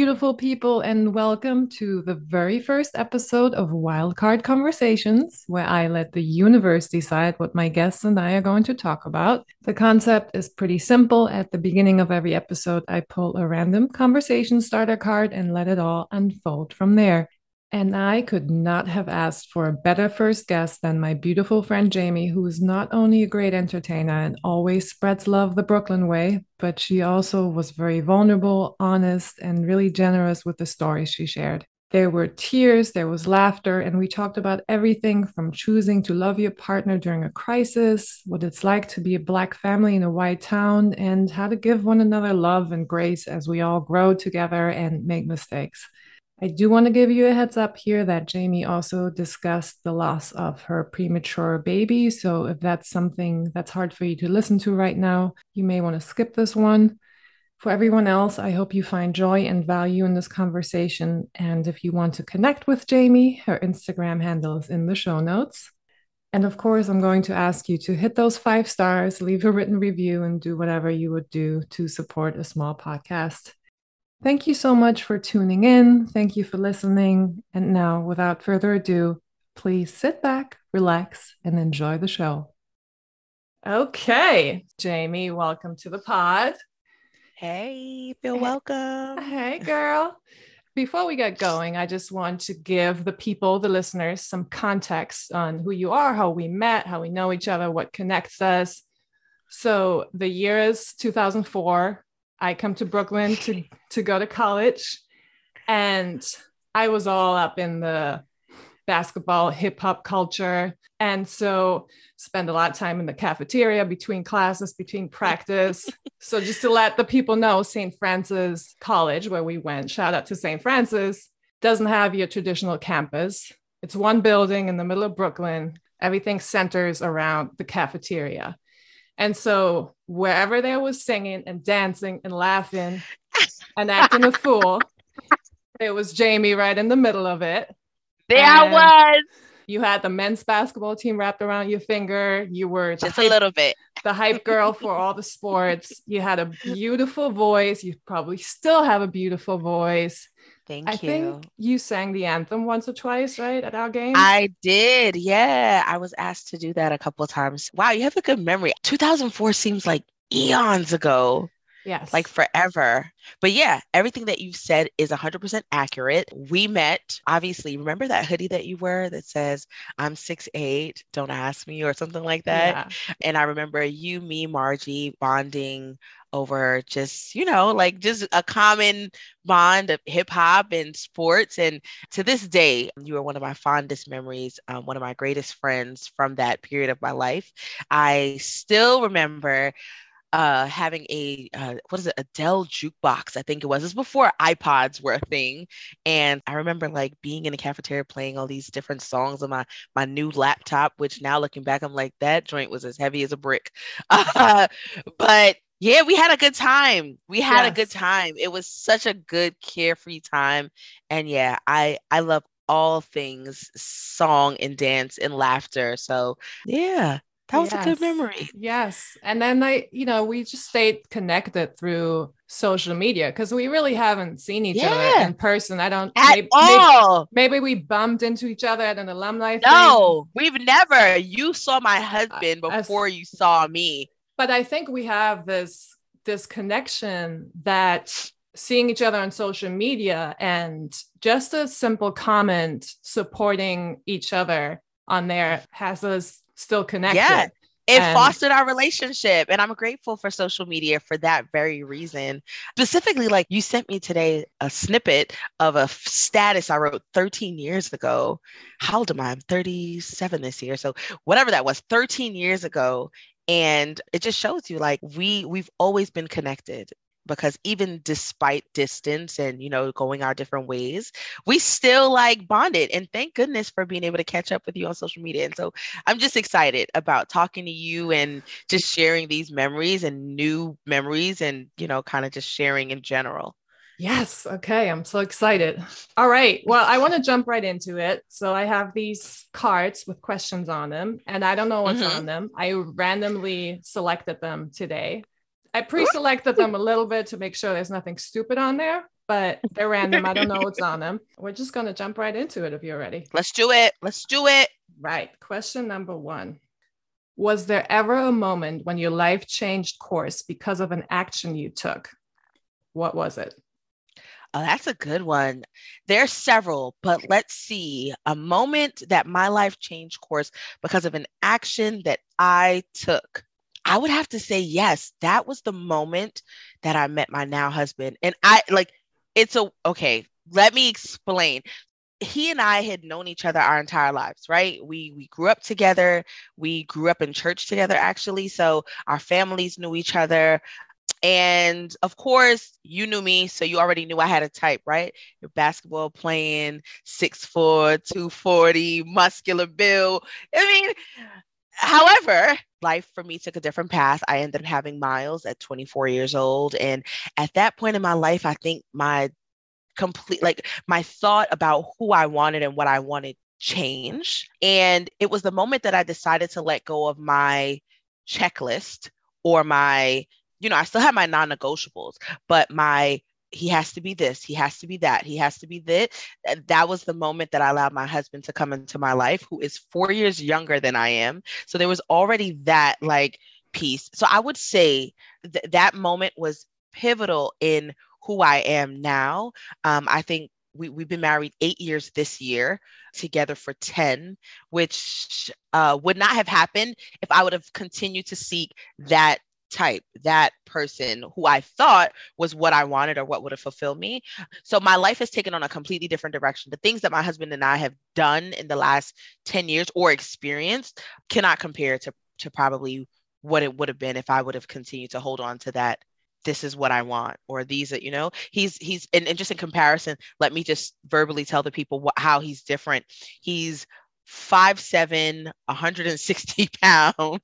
Beautiful people, and welcome to the very first episode of Wildcard Conversations, where I let the universe decide what my guests and I are going to talk about. The concept is pretty simple. At the beginning of every episode, I pull a random conversation starter card and let it all unfold from there. And I could not have asked for a better first guest than my beautiful friend Jamie, who is not only a great entertainer and always spreads love the Brooklyn way, but she also was very vulnerable, honest, and really generous with the stories she shared. There were tears, there was laughter, and we talked about everything from choosing to love your partner during a crisis, what it's like to be a Black family in a white town, and how to give one another love and grace as we all grow together and make mistakes. I do want to give you a heads up here that Jamie also discussed the loss of her premature baby. So if that's something that's hard for you to listen to right now, you may want to skip this one. For everyone else, I hope you find joy and value in this conversation. And if you want to connect with Jamie, her Instagram handle is in the show notes. And of course, I'm going to ask you to hit those five stars, leave a written review, and do whatever you would do to support a small podcast. Thank you so much for tuning in. Thank you for listening. And now, without further ado, please sit back, relax, and enjoy the show. Okay, Jamie, welcome to the pod. Hey, feel welcome. Hey, girl. Before we get going, I just want to give the people, the listeners, some context on who you are, how we met, how we know each other, what connects us. So the year is 2004. I come to Brooklyn to to go to college, and I was all up in the basketball hip hop culture, and so spend a lot of time in the cafeteria between classes, between practice. so just to let the people know, St. Francis College, where we went, shout out to St. Francis, doesn't have your traditional campus. It's one building in the middle of Brooklyn. Everything centers around the cafeteria. And so wherever there was singing and dancing and laughing and acting a fool, it was Jamie right in the middle of it. There and I was. You had the men's basketball team wrapped around your finger. You were just hype, a little bit the hype girl for all the sports. You had a beautiful voice. You probably still have a beautiful voice. Thank I you. think you sang the anthem once or twice, right, at our game? I did. Yeah. I was asked to do that a couple of times. Wow, you have a good memory. 2004 seems like eons ago. Yes. Like forever. But yeah, everything that you said is 100% accurate. We met, obviously, remember that hoodie that you wear that says, I'm six eight, don't ask me, or something like that? Yeah. And I remember you, me, Margie bonding over just, you know, like just a common bond of hip hop and sports. And to this day, you are one of my fondest memories, um, one of my greatest friends from that period of my life. I still remember uh having a uh, what is it a Dell jukebox I think it was. Was before iPods were a thing, and I remember like being in the cafeteria playing all these different songs on my my new laptop. Which now looking back, I'm like that joint was as heavy as a brick. But yeah, we had a good time. We had yes. a good time. It was such a good carefree time. And yeah, I I love all things song and dance and laughter. So yeah, that was yes. a good memory. Yes. And then I, you know, we just stayed connected through social media because we really haven't seen each yeah. other in person. I don't at maybe, all. Maybe, maybe, we bumped into each other at an alumni. No, thing. we've never. You saw my husband before you saw me but I think we have this this connection that seeing each other on social media and just a simple comment supporting each other on there has us still connected. Yeah. It and- fostered our relationship. And I'm grateful for social media for that very reason. Specifically, like you sent me today a snippet of a status I wrote 13 years ago. How old am I? I'm 37 this year. So, whatever that was, 13 years ago and it just shows you like we we've always been connected because even despite distance and you know going our different ways we still like bonded. And thank goodness for being able to catch up with you on social media. And so i'm just excited about talking to you and just sharing these memories and new memories and you know kind of just sharing in general Yes. Okay. I'm so excited. All right. Well, I want to jump right into it. So I have these cards with questions on them, and I don't know what's mm-hmm. on them. I randomly selected them today. I pre selected them a little bit to make sure there's nothing stupid on there, but they're random. I don't know what's on them. We're just going to jump right into it if you're ready. Let's do it. Let's do it. Right. Question number one Was there ever a moment when your life changed course because of an action you took? What was it? Oh, that's a good one. There's several, but let's see. A moment that my life changed course because of an action that I took. I would have to say yes. That was the moment that I met my now husband. And I like it's a okay, let me explain. He and I had known each other our entire lives, right? We we grew up together. We grew up in church together actually. So our families knew each other. And of course, you knew me, so you already knew I had a type, right? Your basketball playing, 6'4, 240, muscular bill. I mean, however, life for me took a different path. I ended up having Miles at 24 years old. And at that point in my life, I think my complete, like my thought about who I wanted and what I wanted changed. And it was the moment that I decided to let go of my checklist or my you know, I still have my non negotiables, but my he has to be this, he has to be that, he has to be that. That was the moment that I allowed my husband to come into my life, who is four years younger than I am. So there was already that like piece. So I would say th- that moment was pivotal in who I am now. Um, I think we, we've been married eight years this year, together for 10, which uh, would not have happened if I would have continued to seek that type, that person who I thought was what I wanted or what would have fulfilled me. So my life has taken on a completely different direction. The things that my husband and I have done in the last 10 years or experienced cannot compare to, to probably what it would have been if I would have continued to hold on to that this is what I want, or these that you know, he's he's and, just in comparison, let me just verbally tell the people what, how he's different. He's five seven, 160 pounds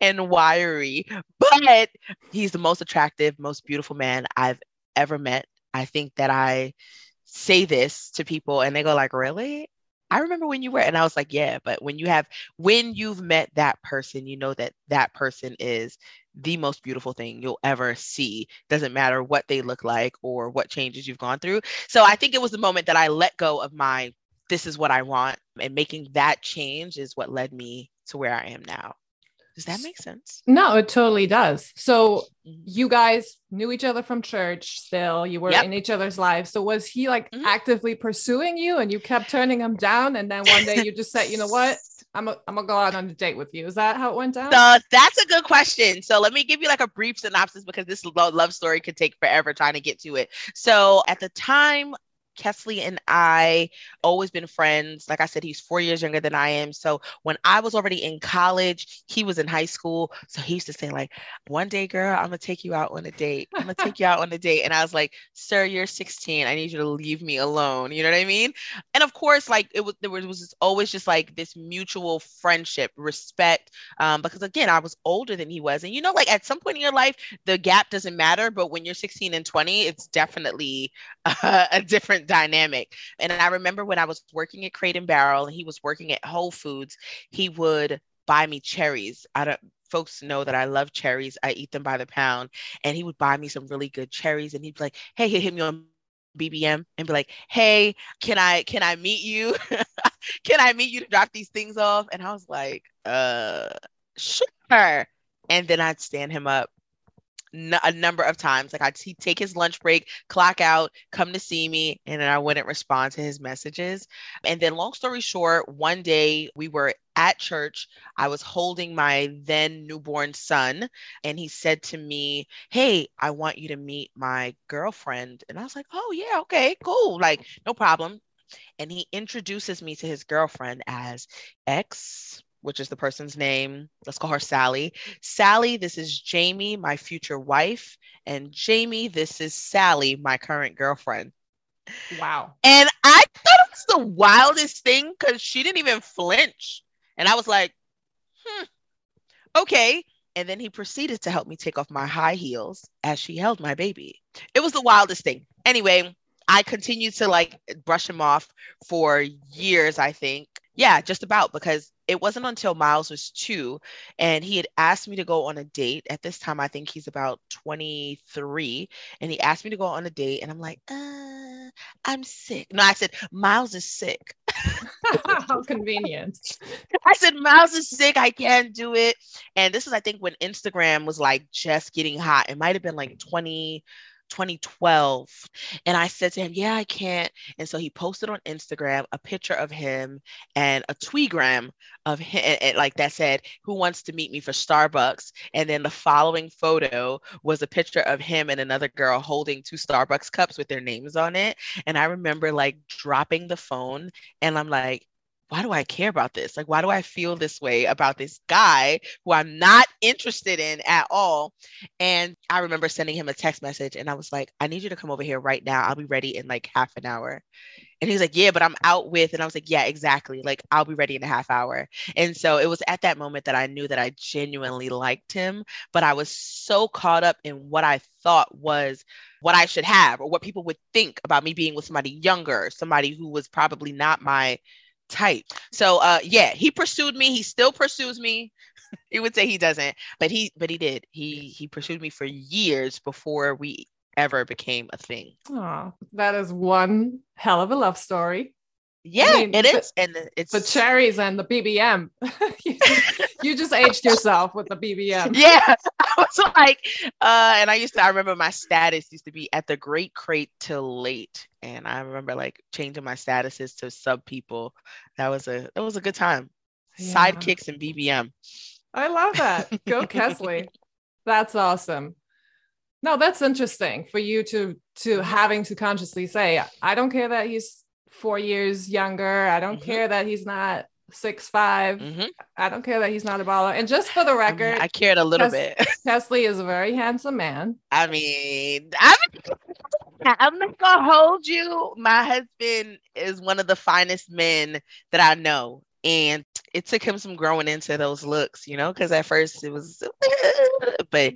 and wiry, but he's the most attractive, most beautiful man I've ever met. I think that I say this to people and they go like, "Really?" I remember when you were and I was like, "Yeah, but when you have when you've met that person, you know that that person is the most beautiful thing you'll ever see. Doesn't matter what they look like or what changes you've gone through. So I think it was the moment that I let go of my this is what I want and making that change is what led me to where I am now. Does that make sense? No, it totally does. So mm-hmm. you guys knew each other from church still. You were yep. in each other's lives. So was he like mm-hmm. actively pursuing you and you kept turning him down? And then one day you just said, you know what? I'm a, I'm gonna go out on a date with you. Is that how it went down? So that's a good question. So let me give you like a brief synopsis because this love story could take forever trying to get to it. So at the time Kesley and I always been friends. Like I said, he's four years younger than I am. So when I was already in college, he was in high school. So he used to say, like, one day, girl, I'm gonna take you out on a date. I'm gonna take you out on a date. And I was like, sir, you're 16. I need you to leave me alone. You know what I mean? And of course, like it was there was, was always just like this mutual friendship, respect. Um, because again, I was older than he was. And you know, like at some point in your life, the gap doesn't matter, but when you're 16 and 20, it's definitely uh, a different dynamic. And I remember when I was working at Crate and Barrel and he was working at Whole Foods, he would buy me cherries. I don't folks know that I love cherries. I eat them by the pound. And he would buy me some really good cherries and he'd be like, hey, hit me on BBM and be like, hey, can I can I meet you? can I meet you to drop these things off? And I was like, uh sure. And then I'd stand him up a number of times. Like he'd take his lunch break, clock out, come to see me, and then I wouldn't respond to his messages. And then, long story short, one day we were at church. I was holding my then newborn son, and he said to me, Hey, I want you to meet my girlfriend. And I was like, Oh, yeah, okay, cool. Like, no problem. And he introduces me to his girlfriend as X which is the person's name. Let's call her Sally. Sally, this is Jamie, my future wife. And Jamie, this is Sally, my current girlfriend. Wow. And I thought it was the wildest thing because she didn't even flinch. And I was like, hmm, okay. And then he proceeded to help me take off my high heels as she held my baby. It was the wildest thing. Anyway, I continued to like brush him off for years, I think. Yeah, just about because it wasn't until Miles was two and he had asked me to go on a date. At this time, I think he's about 23. And he asked me to go on a date. And I'm like, uh, I'm sick. No, I said, Miles is sick. How convenient. I said, Miles is sick. I can't do it. And this is, I think, when Instagram was like just getting hot. It might have been like 20. 2012. And I said to him, Yeah, I can't. And so he posted on Instagram a picture of him and a tweegram of him, and, like that said, Who wants to meet me for Starbucks? And then the following photo was a picture of him and another girl holding two Starbucks cups with their names on it. And I remember like dropping the phone and I'm like, why do I care about this? Like, why do I feel this way about this guy who I'm not interested in at all? And I remember sending him a text message and I was like, I need you to come over here right now. I'll be ready in like half an hour. And he was like, Yeah, but I'm out with. And I was like, Yeah, exactly. Like, I'll be ready in a half hour. And so it was at that moment that I knew that I genuinely liked him, but I was so caught up in what I thought was what I should have or what people would think about me being with somebody younger, somebody who was probably not my type. So uh yeah, he pursued me. He still pursues me. he would say he doesn't, but he but he did. He he pursued me for years before we ever became a thing. Oh, that is one hell of a love story. Yeah, I mean, it is, the, and it's the cherries and the BBM. you, just, you, just, aged yourself with the BBM. Yeah, I was like, uh, and I used to. I remember my status used to be at the Great Crate till late, and I remember like changing my statuses to sub people. That was a that was a good time. Yeah. Sidekicks and BBM. I love that. Go Kesley. That's awesome. No, that's interesting for you to to having to consciously say, I don't care that he's four years younger. I don't mm-hmm. care that he's not six 5 mm-hmm. I don't care that he's not a baller. And just for the record, I, mean, I cared a little Kes- bit. Kesley is a very handsome man. I mean, I'm, I'm not gonna hold you. My husband is one of the finest men that I know. And it took him some growing into those looks, you know, because at first it was, but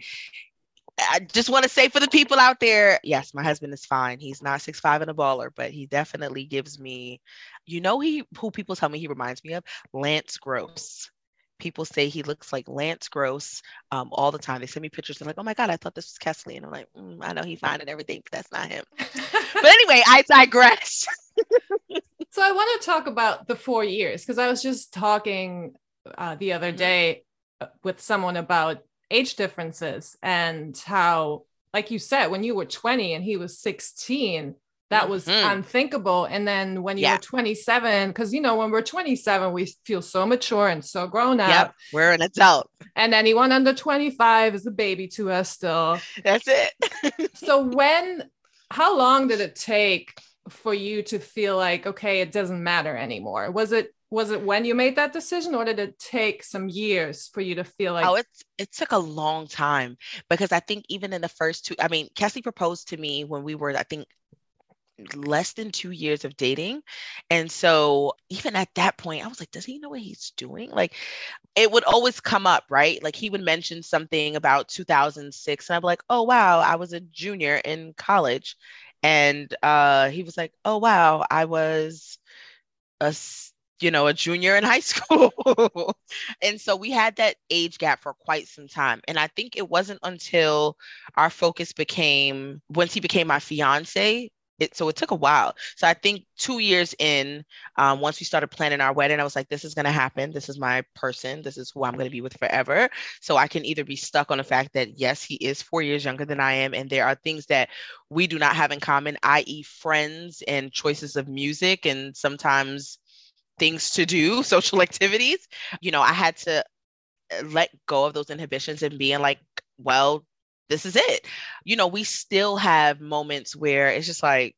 I just want to say for the people out there, yes, my husband is fine. He's not six five and a baller, but he definitely gives me, you know, he who people tell me he reminds me of Lance Gross. People say he looks like Lance Gross um, all the time. They send me pictures and like, oh my god, I thought this was Kesley, and I'm like, mm, I know he's fine and everything, but that's not him. but anyway, I digress. so I want to talk about the four years because I was just talking uh, the other mm-hmm. day uh, with someone about age differences and how like you said when you were 20 and he was 16 that was mm-hmm. unthinkable. And then when you yeah. were 27 because you know when we're 27 we feel so mature and so grown up. Yep, we're an adult. And anyone under 25 is a baby to us still. That's it. So when how long did it take for you to feel like okay it doesn't matter anymore? Was it was it when you made that decision or did it take some years for you to feel like oh it's it took a long time because i think even in the first two i mean Kesley proposed to me when we were i think less than two years of dating. And so even at that point i was like does he know what he's doing? Like it would always come up right? Like he would mention something about 2006 and i'm like oh wow i was a junior in college. And uh, he was like oh wow i was a you know, a junior in high school. and so we had that age gap for quite some time. And I think it wasn't until our focus became, once he became my fiance, it, so it took a while. So I think two years in, um, once we started planning our wedding, I was like, this is going to happen. This is my person. This is who I'm going to be with forever. So I can either be stuck on the fact that, yes, he is four years younger than I am. And there are things that we do not have in common, i.e., friends and choices of music and sometimes things to do, social activities, you know, I had to uh, let go of those inhibitions and being like, well, this is it. You know, we still have moments where it's just like,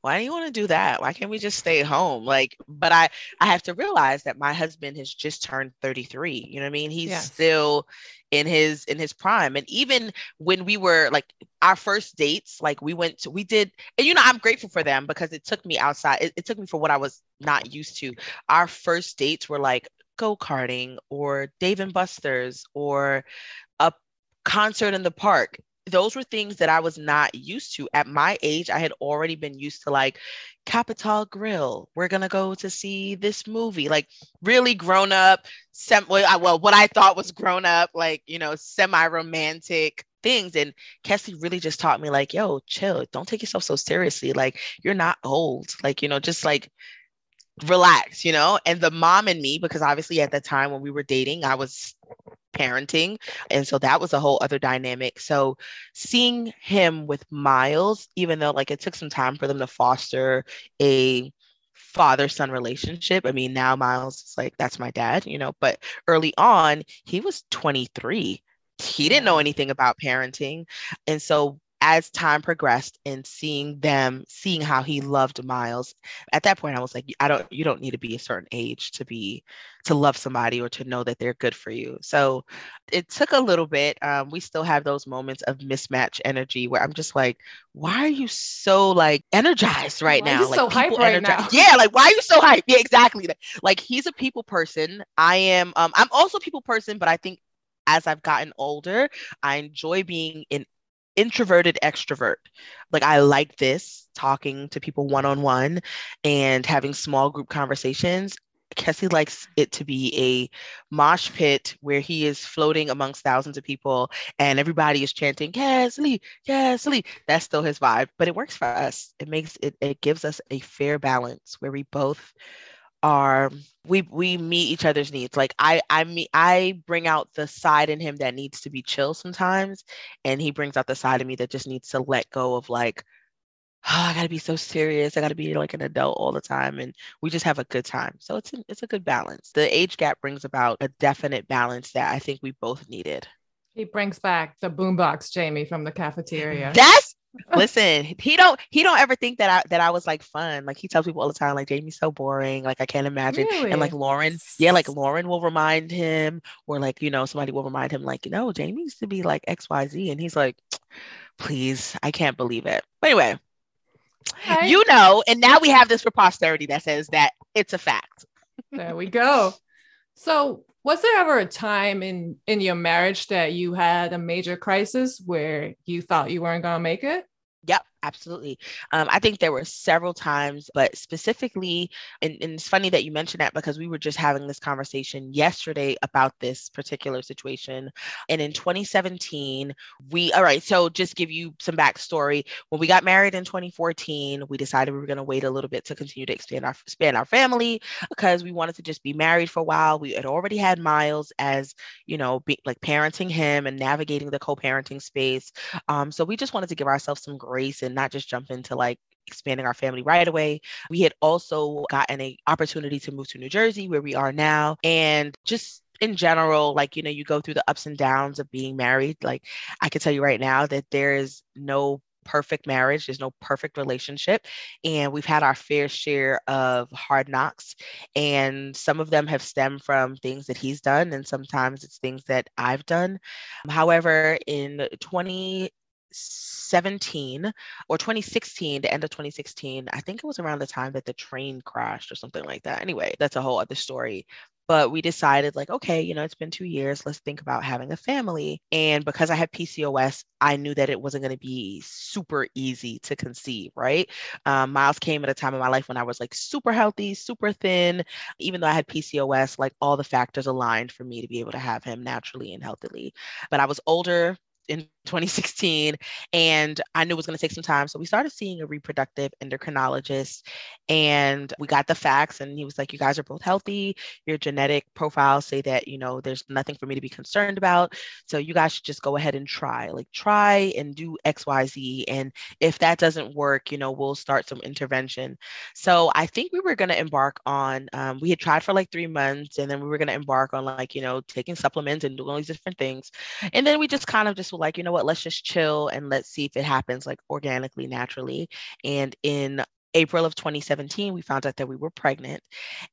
why do you want to do that? Why can't we just stay home? Like, but I I have to realize that my husband has just turned 33. You know what I mean? He's yes. still in his in his prime. And even when we were like our first dates, like we went to we did, and you know, I'm grateful for them because it took me outside. It, it took me for what I was not used to. Our first dates were like go-karting or Dave and Buster's or a concert in the park those were things that I was not used to. At my age, I had already been used to like Capital Grille. We're gonna go to see this movie, like really grown up. Sem- well, what I thought was grown up, like you know, semi romantic things. And Kessie really just taught me, like, yo, chill. Don't take yourself so seriously. Like, you're not old. Like, you know, just like relax, you know? And the mom and me, because obviously at the time when we were dating, I was parenting. And so that was a whole other dynamic. So seeing him with Miles, even though like it took some time for them to foster a father son relationship. I mean, now Miles is like, that's my dad, you know, but early on, he was 23 he didn't know anything about parenting. And so as time progressed and seeing them seeing how he loved miles at that point i was like i don't you don't need to be a certain age to be to love somebody or to know that they're good for you. So it took a little bit um, we still have those moments of mismatch energy where i'm just like why are you so like energized right why now? like so hype right now? Yeah like why are you so hype? Yeah exactly. Like he's a people person. I am um, i'm also a people person but i think as I've gotten older, I enjoy being an introverted extrovert. Like I like this talking to people one on one and having small group conversations. Kessie likes it to be a mosh pit where he is floating amongst thousands of people and everybody is chanting Kessie, Kessie. That's still his vibe, but it works for us. It makes it it gives us a fair balance where we both are we we meet each other's needs. Like i i mean i bring out the side in him that needs to be chill sometimes and he brings out the side of me that just needs to let go of like oh, i gotta be so serious. I gotta be like an adult all the time and we just have a good time. So it's a, it's a good balance. The age gap brings about a definite balance that i think we both needed. He brings back the boombox jamie from the cafeteria. That's Listen, he don't he don't ever think that I that I was like fun. Like he tells people all the time, like Jamie's so boring. Like I can't imagine. Really? And like Lauren, yeah, like Lauren will remind him, or like you know somebody will remind him, like you know Jamie used to be like X Y Z, and he's like, please, I can't believe it. But anyway, you know, and now we have this for posterity that says that it's a fact. there we go. So was there ever a time in in your marriage that you had a major crisis where you thought you weren't going to make it? Yep, absolutely. Um, I think there were several times, but specifically, and, and, it's funny that you mentioned that because we were just having this conversation yesterday about this particular situation. And in 2017, we, all right, so just give you some backstory. When we got married in 2014, we decided we were going to wait a little bit to continue to expand our, expand our family because we wanted to just be married for a while. We had already had Miles as, you know, be, like parenting him and navigating the co parenting space. Um, so we just wanted to give ourselves some grace grace and not just jump into like expanding our family right away. We had also gotten an opportunity to move to New Jersey, where we are now, and just in general, like, you know, you go through the ups and downs of being married. Like, I can tell you right now that there is no perfect marriage, there's no perfect relationship. And we've had our fair share of hard knocks. And some of them have stemmed from things that he's done, and sometimes it's things that I've done. However, in 20, 17 or 2016, the end of 2016. I think it was around the time that the train crashed or something like that. Anyway, that's a whole other story. But we decided, like, okay, you know, it's been two years. Let's think about having a family. And because I had PCOS, I knew that it wasn't going to be super easy to conceive, right? Um, Miles came at a time in my life when I was like super healthy, super thin. Even though I had PCOS, like all the factors aligned for me to be able to have him naturally and healthily. But I was older, in 2016 and I knew it was going to take some time. So we started seeing a reproductive endocrinologist and we got the facts and he was like, you guys are both healthy. Your genetic profiles say that, you know, there's nothing for me to be concerned about. So you guys should just go ahead and try, like try and do X, Y, Z. And if that doesn't work, you know, we'll start some intervention. So I think we were going to embark on, um, we had tried for like three months and then we were going to embark on like, you know, taking supplements and doing all these different things. And then we just kind of just were like, you know what, let's just chill and let's see if it happens like organically, naturally. And in April of 2017, we found out that we were pregnant.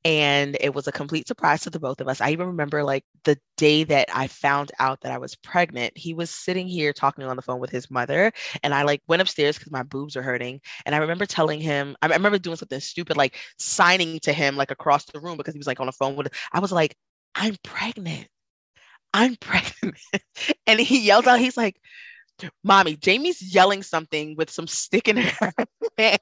And it was a complete surprise to the both of us. I even remember like the day that I found out that I was pregnant, he was sitting here talking on the phone with his mother. And I like went upstairs because my boobs are hurting. And I remember telling him, I remember doing something stupid, like signing to him like across the room because he was like on the phone with, I was like, I'm pregnant. I'm pregnant. and he yells out, he's like, mommy, Jamie's yelling something with some stick in her hand.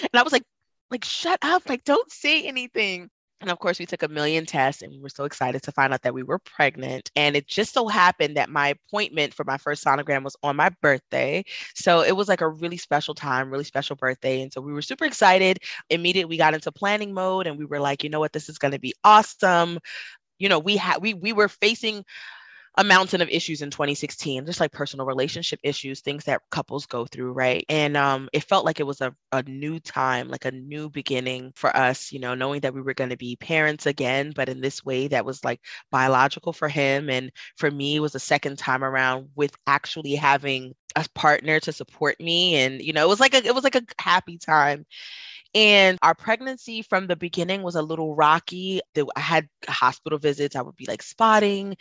And I was like, like, shut up, like, don't say anything. And of course, we took a million tests and we were so excited to find out that we were pregnant. And it just so happened that my appointment for my first sonogram was on my birthday. So it was like a really special time, really special birthday. And so we were super excited. Immediately, we got into planning mode and we were like, you know what, this is going to be awesome. You know, we had we we were facing a mountain of issues in 2016, just like personal relationship issues, things that couples go through, right? And um, it felt like it was a, a new time, like a new beginning for us, you know, knowing that we were going to be parents again, but in this way that was like biological for him. And for me, was a second time around with actually having a partner to support me. And, you know, it was like a, it was like a happy time. And our pregnancy from the beginning was a little rocky. I had hospital visits. I would be like spotting.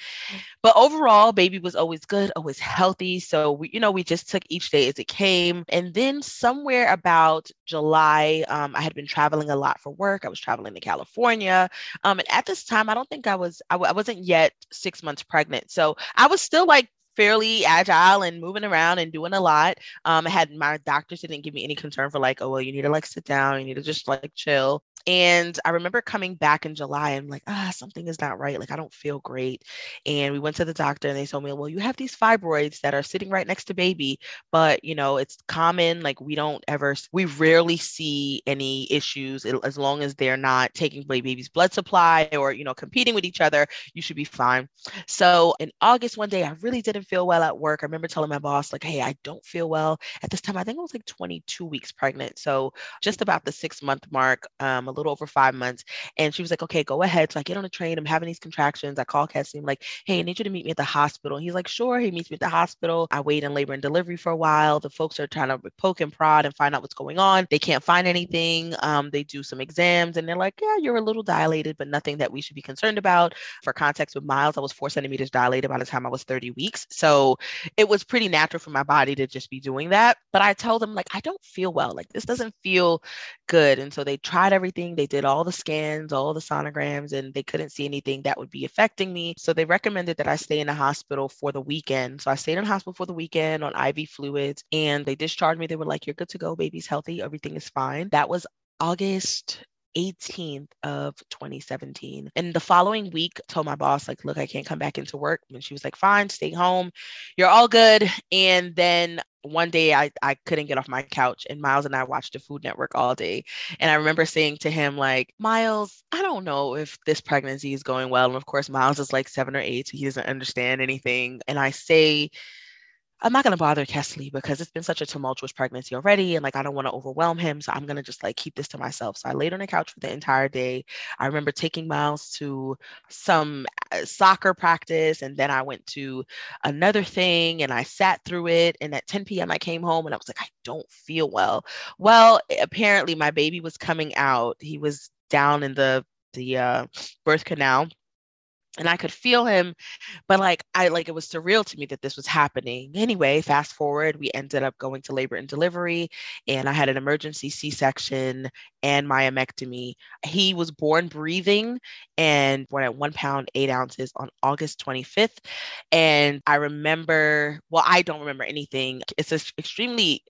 But overall, baby was always good, always healthy. So we, you know, we just took each day as it came. And then somewhere about July, um, I had been traveling a lot for work. I was traveling to California. Um, and at this time, I don't think I was, I w- I wasn't yet six months pregnant. So I was still like fairly agile and moving around and doing a lot. Um, I had my doctors didn't give me any concern for like, oh well, you need to like sit down, you need to just like chill. And I remember coming back in July and like, ah, something is not right. Like, I don't feel great. And we went to the doctor and they told me, well, you have these fibroids that are sitting right next to baby, but you know, it's common. Like, we don't ever, we rarely see any issues as long as they're not taking away baby's blood supply or, you know, competing with each other, you should be fine. So in August, one day, I really didn't feel well at work. I remember telling my boss, like, hey, I don't feel well. At this time, I think I was like 22 weeks pregnant. So just about the six month mark, um, little over five months. And she was like, okay, go ahead. So I get on a train. I'm having these contractions. I call Kessie. I'm like, hey, I need you to meet me at the hospital. And he's like, sure. He meets me at the hospital. I wait in labor and delivery for a while. The folks are trying to poke and prod and find out what's going on. They can't find anything. Um, they do some exams and they're like, yeah, you're a little dilated, but nothing that we should be concerned about. For context with Miles, I was four centimeters dilated by the time I was 30 weeks. So it was pretty natural for my body to just be doing that. But I told them, like, I don't feel well. Like, this doesn't feel good. And so they tried everything. They did all the scans, all the sonograms, and they couldn't see anything that would be affecting me. So they recommended that I stay in the hospital for the weekend. So I stayed in the hospital for the weekend on IV fluids and they discharged me. They were like, You're good to go. Baby's healthy. Everything is fine. That was August 18th of 2017. And the following week, told my boss, like, look, I can't come back into work. And she was like, fine, stay home. You're all good. And then one day I, I couldn't get off my couch and Miles and I watched the Food Network all day. And I remember saying to him, like, Miles, I don't know if this pregnancy is going well. And of course, Miles is like seven or eight, so he doesn't understand anything. And I say, I'm not gonna bother Kesley because it's been such a tumultuous pregnancy already, and like I don't want to overwhelm him, so I'm gonna just like keep this to myself. So I laid on the couch for the entire day. I remember taking Miles to some uh, soccer practice, and then I went to another thing, and I sat through it. And at 10 p.m. I came home, and I was like, I don't feel well. Well, apparently my baby was coming out. He was down in the the uh, birth canal and I could feel him, but like I like it was surreal to me that this was happening. Anyway, fast forward, we ended up going to labor and delivery, and I had an emergency C-section and myomectomy. He was born breathing and born at one pound eight ounces on August 25th. And I remember, well, I don't remember anything. It's an extremely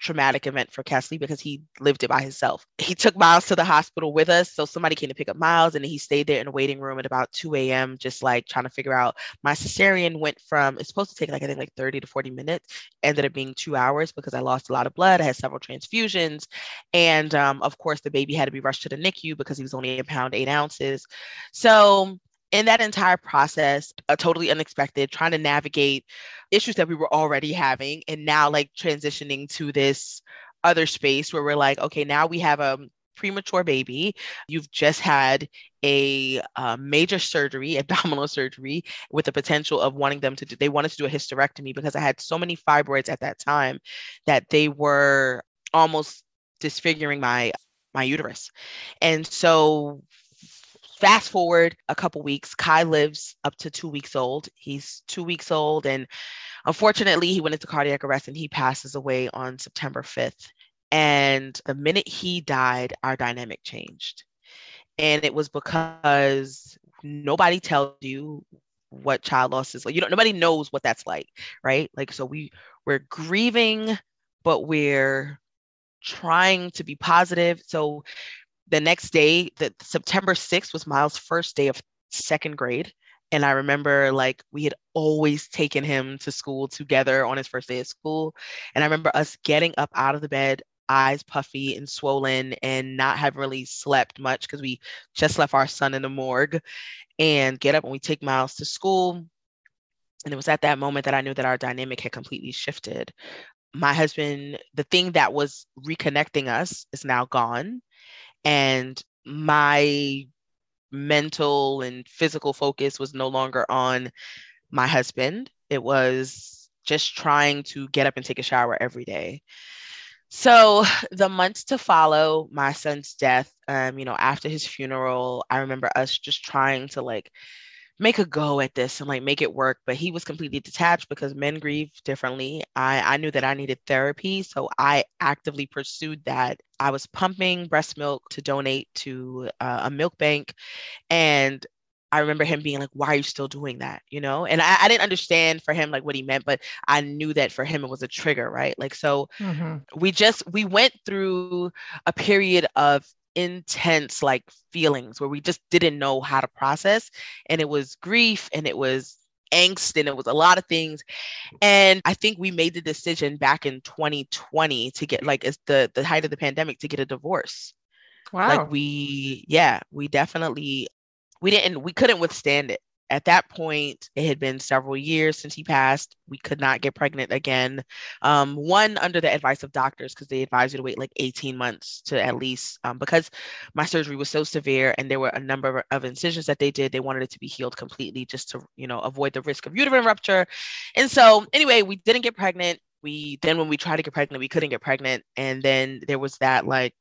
traumatic event for Kesley because he lived it by himself. He took Miles to the hospital with us. So somebody came to pick up Miles and he stayed there in a waiting room at about 2 a.m., just like trying to figure out. My cesarean went from, it's supposed to take like, I think like 30 to 40 minutes, ended up being two hours because I lost a lot of blood. I had several transfusions. And um, of course, the baby had to be rushed to the NICU because he was only a pound, eight ounces. So in that entire process, a totally unexpected, trying to navigate issues that we were already having, and now like transitioning to this other space where we're like, okay, now we have a premature baby. You've just had a uh, major surgery, abdominal surgery, with the potential of wanting them to do, they wanted to do a hysterectomy because I had so many fibroids at that time that they were almost disfiguring my my uterus. And so fast forward a couple weeks, Kai lives up to two weeks old. He's two weeks old, and unfortunately, he went into cardiac arrest and he passes away on September 5th. And the minute he died, our dynamic changed. And it was because nobody tells you what child loss is like. You know, nobody knows what that's like, right? Like, so we we're grieving, but we're trying to be positive. So the next day, the September 6th was Miles' first day of second grade. And I remember like we had always taken him to school together on his first day of school. And I remember us getting up out of the bed, eyes puffy and swollen, and not having really slept much because we just left our son in the morgue and get up and we take Miles to school. And it was at that moment that I knew that our dynamic had completely shifted. My husband, the thing that was reconnecting us is now gone. And my mental and physical focus was no longer on my husband. It was just trying to get up and take a shower every day. So the months to follow my son's death, um, you know, after his funeral, I remember us just trying to like make a go at this and like make it work but he was completely detached because men grieve differently i i knew that i needed therapy so i actively pursued that i was pumping breast milk to donate to uh, a milk bank and I remember him being like, why are you still doing that? You know? And I, I, didn't understand for him like what he meant, but I knew that for him it was a trigger, right? Like, so mm-hmm. we just we went through a period of intense like feelings where we just didn't know how to process and it was grief and it was angst and it was a lot of things. And i think we made the decision back in 2020 to get like it's the the height of the pandemic to get a divorce. Wow. like we yeah we definitely we didn't we couldn't withstand it at that point, it had been several years since he passed. We could not get pregnant again. Um, one, under the advice of doctors, because they advised you to wait like 18 months to at least, um, because my surgery was so severe and there were a number of incisions that they did. They wanted it to be healed completely just to, you know, avoid the risk of uterine rupture. And so, anyway, we didn't get pregnant. We then, when we tried to get pregnant, we couldn't get pregnant. And then there was that like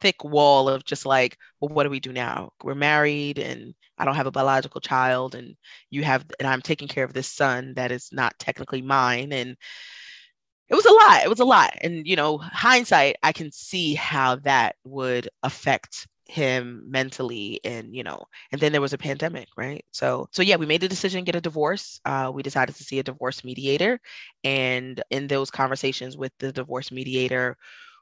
thick wall of just like, well, what do we do now? We're married and I don't have a biological child, and you have, and I'm taking care of this son that is not technically mine. And it was a lot. It was a lot. And, you know, hindsight, I can see how that would affect him mentally and you know and then there was a pandemic right so so yeah we made the decision to get a divorce uh, we decided to see a divorce mediator and in those conversations with the divorce mediator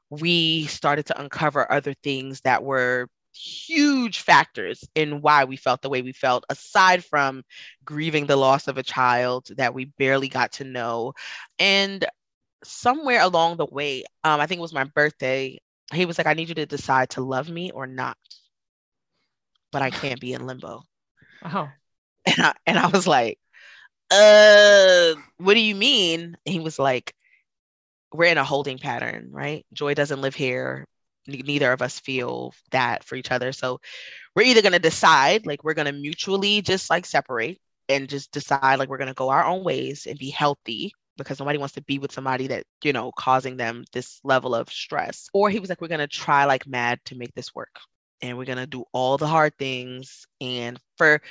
we started to uncover other things that were huge factors in why we felt the way we felt, aside from grieving the loss of a child that we barely got to know. And somewhere along the way, um, I think it was my birthday, he was like, I need you to decide to love me or not. But I can't be in limbo. Wow. And I, and I was like, uh, what do you mean? And he was like, we're in a holding pattern, right? Joy doesn't live here. Neither of us feel that for each other. So we're either going to decide, like, we're going to mutually just like separate and just decide, like, we're going to go our own ways and be healthy because nobody wants to be with somebody that, you know, causing them this level of stress. Or he was like, we're going to try like mad to make this work and we're going to do all the hard things. And for,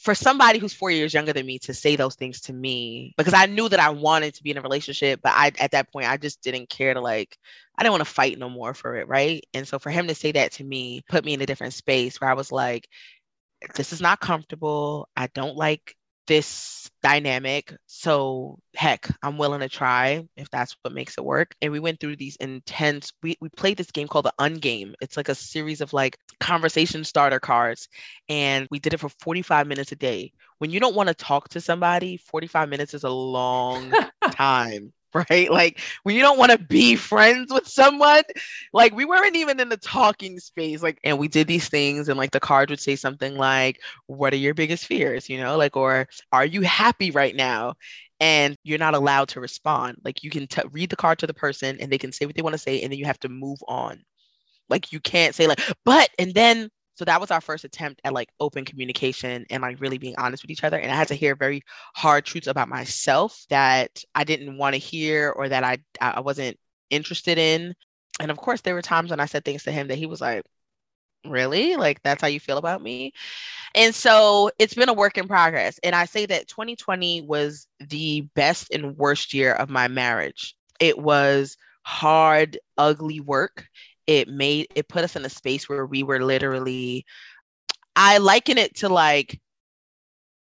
for somebody who's four years younger than me to say those things to me because I knew that I wanted to be in a relationship, but I at that point I just didn't care to like I didn't want to fight no more for it, right? And so for him to say that to me put me in a different space where I was like, this is not comfortable. I don't like this dynamic. So heck, I'm willing to try if that's what makes it work. And we went through these intense, we, we played this game called the Ungame. It's like a series of like conversation starter cards. And we did it for 45 minutes a day. When you don't want to talk to somebody, 45 minutes is a long time. right? Like when you don't want to be friends with someone, like we weren't even in the talking space. Like, and we did these things, and like the card would say something like, What are your biggest fears? You know, like, or are you happy right now? And you're not allowed to respond. Like, you can t- read the card to the person and they can say what they want to say, and then you have to move on. Like, you can't say, like, but, and then so that was our first attempt at like open communication and like really being honest with each other. And I had to hear very hard truths about myself that I didn't want to hear or that I I wasn't interested in. And of course, there were times when I said things to him that he was like, really? Like that's how you feel about me? And so it's been a work in progress. And i say that 2020 was the best and worst year of my marriage. It was hard ugly work it made it put us in a space where we were literally I liken it to like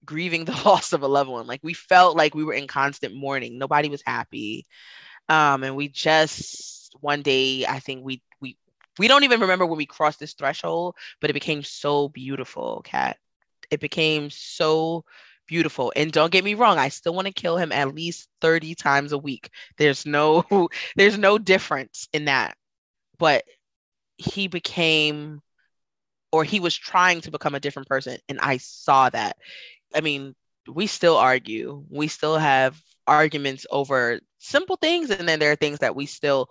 grieving the loss of a loved one. Like we felt like we were in constant mourning. Nobody was happy. Um, and we just one day, I think we we we don't even remember when we crossed this threshold, but it became so beautiful, cat It became so beautiful. And don't get me wrong, I still want to kill him at least 30 times a week. There's no there's no difference in that. But he became or he was trying to become a different person and I saw that. I mean, we still argue. We still have arguments over simple things and then there are things that we still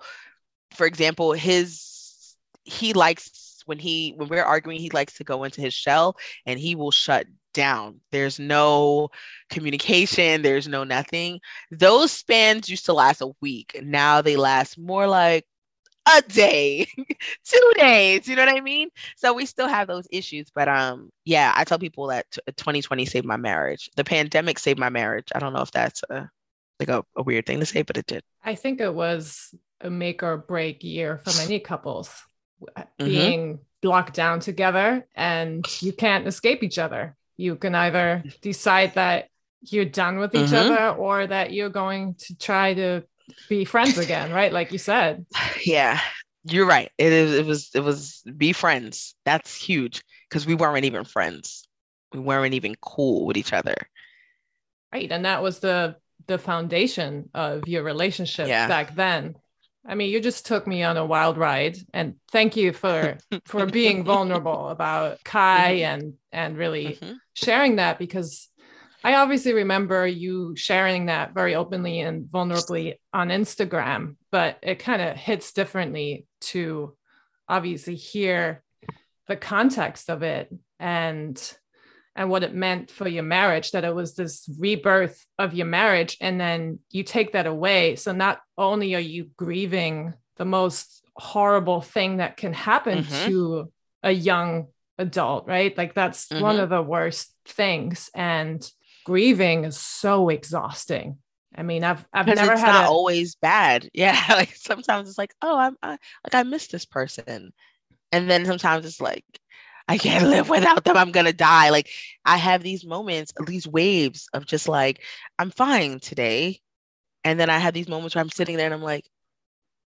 for example, his he likes when he when we're arguing he likes to go into his shell and he will shut down. There's no communication, there's no nothing. Those spans used to last a week. Now they last more like a day, two days. You know what I mean? So we still have those issues. But um, yeah, I tell people that 2020 saved my marriage. The pandemic saved my marriage. I don't know if that's a like a, a weird thing to say, but it did. I think it was a make or break year for many couples mm-hmm. being locked down together and you can't escape each other. You can either decide that you're done with each mm-hmm. other or that you're going to try to be friends again, right? Like you said. Yeah, you're right. It, it was it was be friends. That's huge because we weren't even friends. We weren't even cool with each other. Right, and that was the the foundation of your relationship yeah. back then. I mean, you just took me on a wild ride, and thank you for for being vulnerable about Kai mm-hmm. and and really mm-hmm. sharing that because I obviously remember you sharing that very openly and vulnerably on Instagram, but it kind of hits differently to obviously hear the context of it and and what it meant for your marriage that it was this rebirth of your marriage and then you take that away so not only are you grieving the most horrible thing that can happen mm-hmm. to a young adult right like that's mm-hmm. one of the worst things and grieving is so exhausting I mean, I've I've never it's had not a... always bad. Yeah, like sometimes it's like, oh, I'm I, like I miss this person, and then sometimes it's like, I can't live without them. I'm going to die. Like I have these moments, these waves of just like, I'm fine today. And then I have these moments where I'm sitting there and I'm like,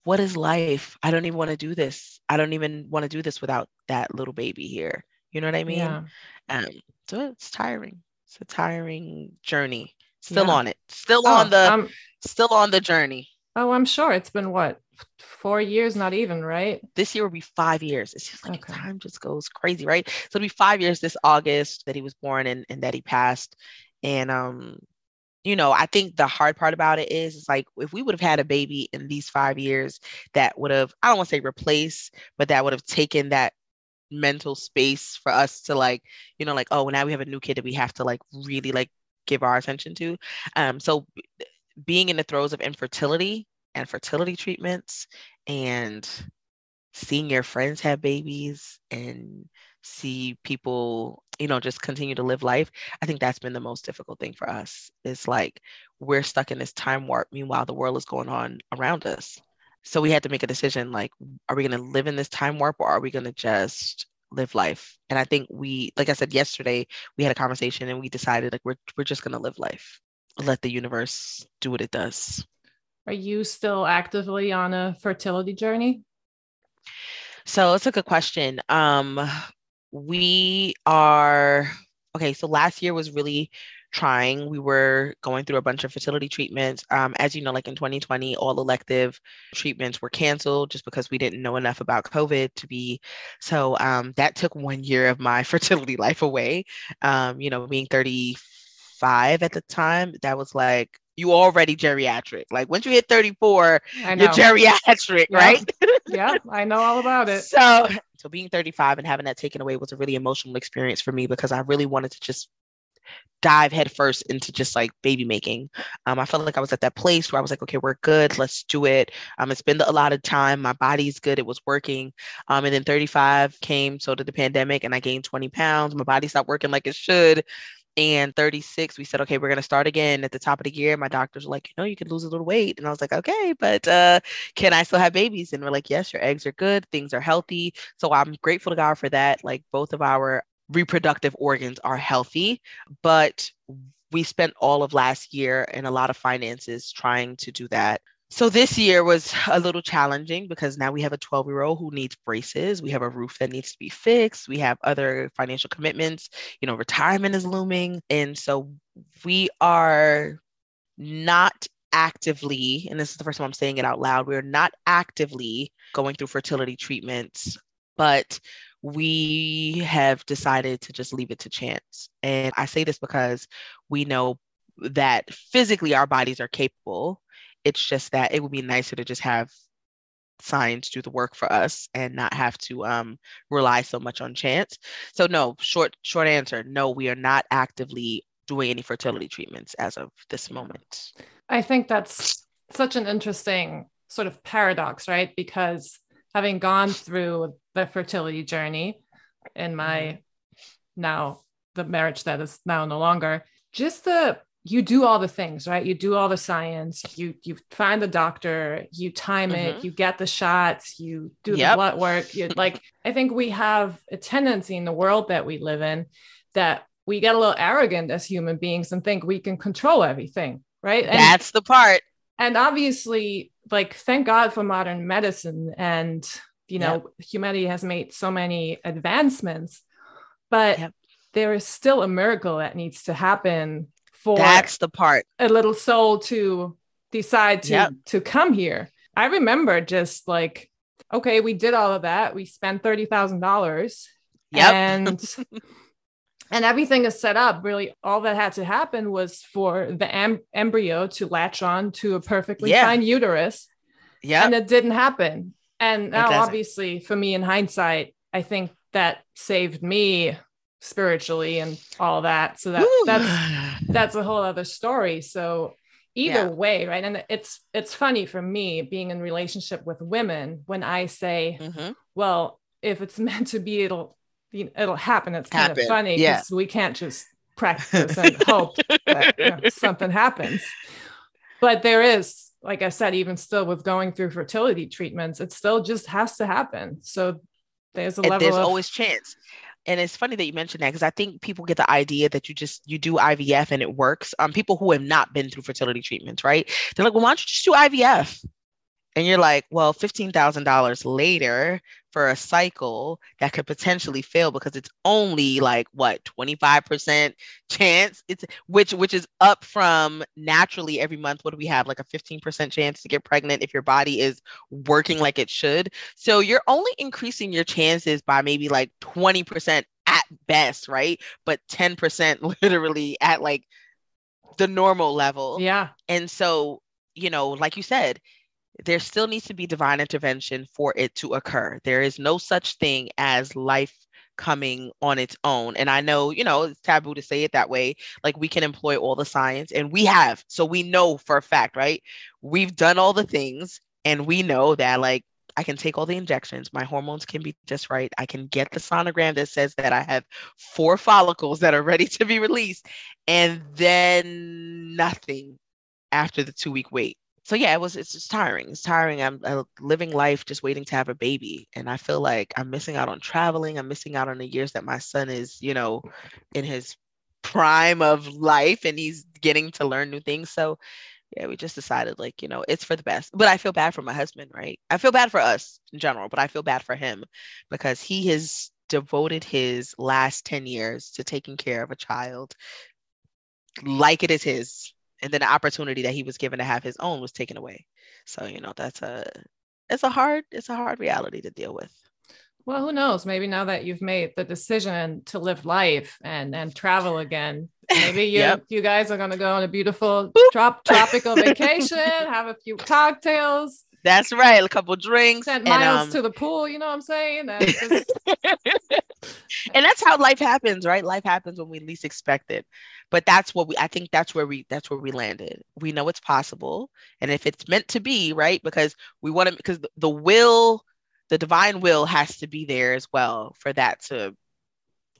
what is life? I don't even want to do this. I don't even want to do this without that little baby here. You know what I mean? Yeah. Um, so it's tiring. It's a tiring journey. Still yeah. on it. Still oh, on the um, still on the journey. Oh, I'm sure. It's been what four years, not even, right? This year will be five years. It's just like okay. time just goes crazy, right? So it'll be five years this August that he was born and, and that he passed. And um, you know, I think the hard part about it is it's like if we would have had a baby in these five years that would have, I don't want to say replace, but that would have taken that mental space for us to like, you know, like, oh, now we have a new kid that we have to like really like give our attention to. Um, so being in the throes of infertility and fertility treatments and seeing your friends have babies and see people you know just continue to live life i think that's been the most difficult thing for us it's like we're stuck in this time warp meanwhile the world is going on around us so we had to make a decision like are we going to live in this time warp or are we going to just live life and i think we like i said yesterday we had a conversation and we decided like we're, we're just going to live life let the universe do what it does are you still actively on a fertility journey? So it's a good question. Um, we are okay. So last year was really trying. We were going through a bunch of fertility treatments. Um, as you know, like in 2020, all elective treatments were canceled just because we didn't know enough about COVID to be. So um, that took one year of my fertility life away. Um, you know, being 35 at the time, that was like you already geriatric. Like once you hit 34, you're geriatric, right? yeah, I know all about it. So, so being 35 and having that taken away was a really emotional experience for me because I really wanted to just dive headfirst into just like baby making. Um, I felt like I was at that place where I was like, okay, we're good, let's do it. Um, it's been a lot of time. My body's good, it was working. Um, and then 35 came, so did the pandemic, and I gained 20 pounds. My body stopped working like it should and 36 we said okay we're going to start again at the top of the year my doctors were like you know you can lose a little weight and i was like okay but uh, can i still have babies and we're like yes your eggs are good things are healthy so i'm grateful to god for that like both of our reproductive organs are healthy. But we spent all of last year and a lot of finances trying to do that. So this year was a little challenging because now we have a 12 year old who needs braces. We have a roof that needs to be fixed. We have other financial commitments. You know, retirement is looming. And so we are not actively, and this is the first time I'm saying it out loud, we're not actively going through fertility treatments, but we have decided to just leave it to chance. And I say this because we know that physically our bodies are capable. It's just that it would be nicer to just have science do the work for us and not have to um, rely so much on chance. So no, short short answer, no, we are not actively doing any fertility treatments as of this moment. I think that's such an interesting sort of paradox, right? Because having gone through the fertility journey in my mm-hmm. now the marriage that is now no longer, just the you do all the things, right? You do all the science, you you find the doctor, you time mm-hmm. it, you get the shots, you do yep. the blood work. You like I think we have a tendency in the world that we live in that we get a little arrogant as human beings and think we can control everything right? And, That's the part. And obviously, like, thank God for modern medicine and, you know, yep. humanity has made so many advancements, but yep. there is still a miracle that needs to happen for That's the part. A little soul to decide to yep. to come here. I remember just like, okay, we did all of that. We spent thirty thousand dollars. Yep. And and everything is set up really all that had to happen was for the em- embryo to latch on to a perfectly yeah. fine uterus yeah and it didn't happen and now obviously for me in hindsight i think that saved me spiritually and all that so that Ooh. that's that's a whole other story so either yeah. way right and it's it's funny for me being in relationship with women when i say mm-hmm. well if it's meant to be it'll it'll happen. It's kind happen. of funny because yeah. we can't just practice and hope that you know, something happens. But there is, like I said, even still with going through fertility treatments, it still just has to happen. So there's a level. There's of, always chance. And it's funny that you mentioned that because I think people get the idea that you just you do IVF and it works. Um, people who have not been through fertility treatments, right? They're like, well, why don't you just do IVF? And you're like, well, $15,000 later for a cycle that could potentially fail because it's only like what 25% chance it's which which is up from naturally every month what do we have like a 15% chance to get pregnant if your body is working like it should. So you're only increasing your chances by maybe like 20% at best, right? But 10% literally at like the normal level. Yeah. And so, you know, like you said, there still needs to be divine intervention for it to occur. There is no such thing as life coming on its own. And I know, you know, it's taboo to say it that way. Like we can employ all the science and we have. So we know for a fact, right? We've done all the things and we know that like I can take all the injections. My hormones can be just right. I can get the sonogram that says that I have four follicles that are ready to be released and then nothing after the two week wait so yeah, it was it's just tiring. It's tiring. I'm, I'm, living life just waiting to have a baby, and I feel like I'm missing out on traveling. I'm missing out on the years that my son is, you know, in his prime of life, and he's getting to learn new things. So yeah, we just decided like you know it's for the best. But I feel bad for my husband, right? I feel bad for us in general, but I feel bad for him because he has devoted his last 10 years to taking care of a child like it is his and then the opportunity that he was given to have his own was taken away so you know that's a it's a hard it's a hard reality to deal with well who knows maybe now that you've made the decision to live life and and travel again maybe you yep. you guys are going to go on a beautiful trop- tropical vacation have a few cocktails that's right. A couple drinks. Send miles um, to the pool. You know what I'm saying? And, just... and that's how life happens, right? Life happens when we least expect it. But that's what we. I think that's where we. That's where we landed. We know it's possible, and if it's meant to be, right? Because we want to. Because the will, the divine will, has to be there as well for that to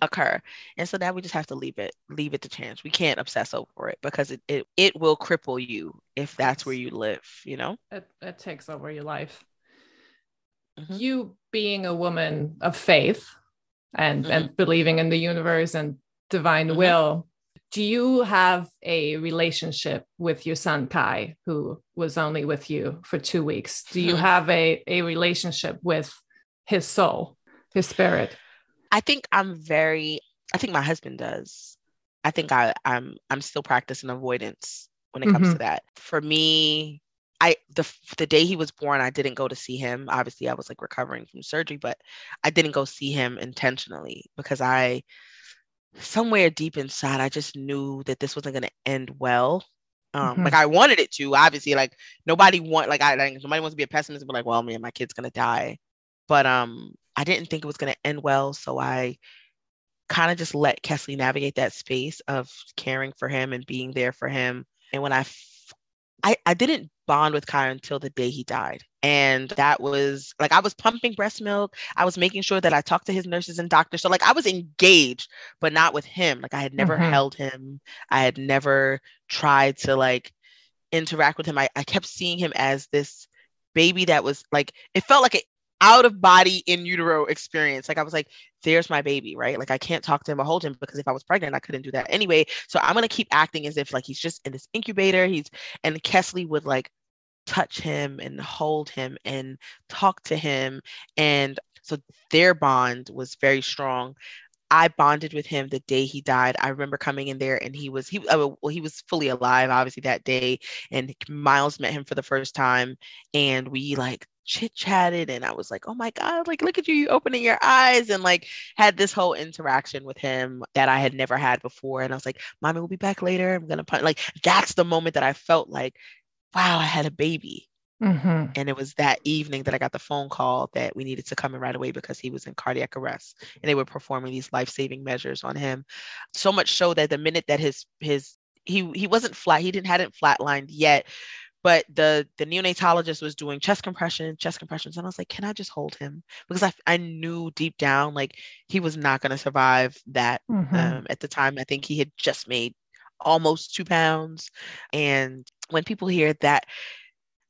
occur. And so now we just have to leave it, leave it to chance. We can't obsess over it because it it, it will cripple you if that's where you live, you know? It, it takes over your life. Mm-hmm. You being a woman of faith and mm-hmm. and believing in the universe and divine mm-hmm. will do you have a relationship with your son kai who was only with you for two weeks do you mm-hmm. have a, a relationship with his soul his spirit i think i'm very i think my husband does i think I, i'm i'm still practicing avoidance when it comes mm-hmm. to that for me I the the day he was born, I didn't go to see him. Obviously, I was like recovering from surgery, but I didn't go see him intentionally because I somewhere deep inside, I just knew that this wasn't going to end well. Um, mm-hmm. Like I wanted it to, obviously. Like nobody want, like I, like nobody wants to be a pessimist, but like, well, man, my kid's gonna die. But um, I didn't think it was gonna end well, so I kind of just let Kesley navigate that space of caring for him and being there for him. And when I, I, I didn't bond with Kai until the day he died. And that was like I was pumping breast milk. I was making sure that I talked to his nurses and doctors. So like I was engaged, but not with him. Like I had never mm-hmm. held him. I had never tried to like interact with him. I, I kept seeing him as this baby that was like it felt like an out of body in utero experience. Like I was like, there's my baby, right? Like I can't talk to him or hold him because if I was pregnant, I couldn't do that anyway. So I'm gonna keep acting as if like he's just in this incubator. He's and Kesley would like touch him and hold him and talk to him. And so their bond was very strong. I bonded with him the day he died. I remember coming in there and he was he uh, well he was fully alive obviously that day and Miles met him for the first time and we like chit chatted and I was like, "Oh my god, like look at you, opening your eyes." And like had this whole interaction with him that I had never had before and I was like, "Mommy will be back later. I'm going to punch." Like that's the moment that I felt like wow, I had a baby. Mm-hmm. And it was that evening that I got the phone call that we needed to come in right away because he was in cardiac arrest and they were performing these life-saving measures on him. So much so that the minute that his his he he wasn't flat, he didn't hadn't flatlined yet, but the the neonatologist was doing chest compression, chest compressions, and I was like, can I just hold him? Because I I knew deep down like he was not going to survive that. Mm-hmm. Um, at the time, I think he had just made almost two pounds, and when people hear that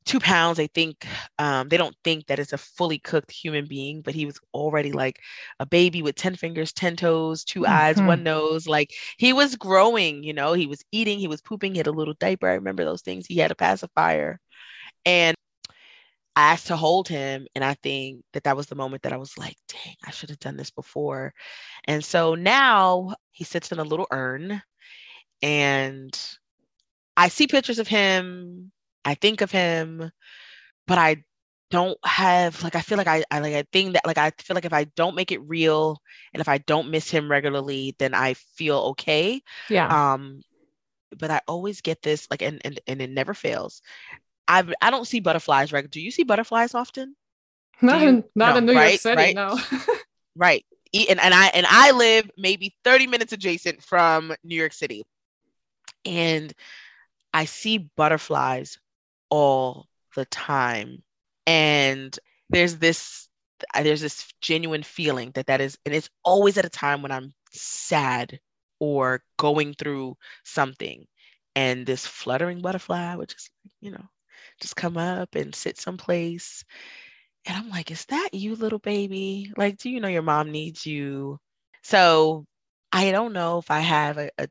two pounds, they think um, they don't think that it's a fully cooked human being, but he was already like a baby with 10 fingers, 10 toes, 2 mm-hmm. eyes, one nose. Like he was growing, you know, he was eating, he was pooping, he had a little diaper. I remember those things. He had a pacifier. And I asked to hold him. And I think that that was the moment that I was like, dang, I should have done this before. And so now he sits in a little urn and I see pictures of him, I think of him, but I don't have like I feel like I, I like I think that like I feel like if I don't make it real and if I don't miss him regularly, then I feel okay. Yeah. Um, but I always get this like and and, and it never fails. I I don't see butterflies right. Do you see butterflies often? Not in not no, in New right, York City, right? no. right. And, and I and I live maybe 30 minutes adjacent from New York City. And I see butterflies all the time. And there's this uh, there's this genuine feeling that that is and it's always at a time when I'm sad or going through something. And this fluttering butterfly would just you know just come up and sit someplace. And i'm like is that you little baby? Like do you know your mom needs you? So i don't know if i have a, a,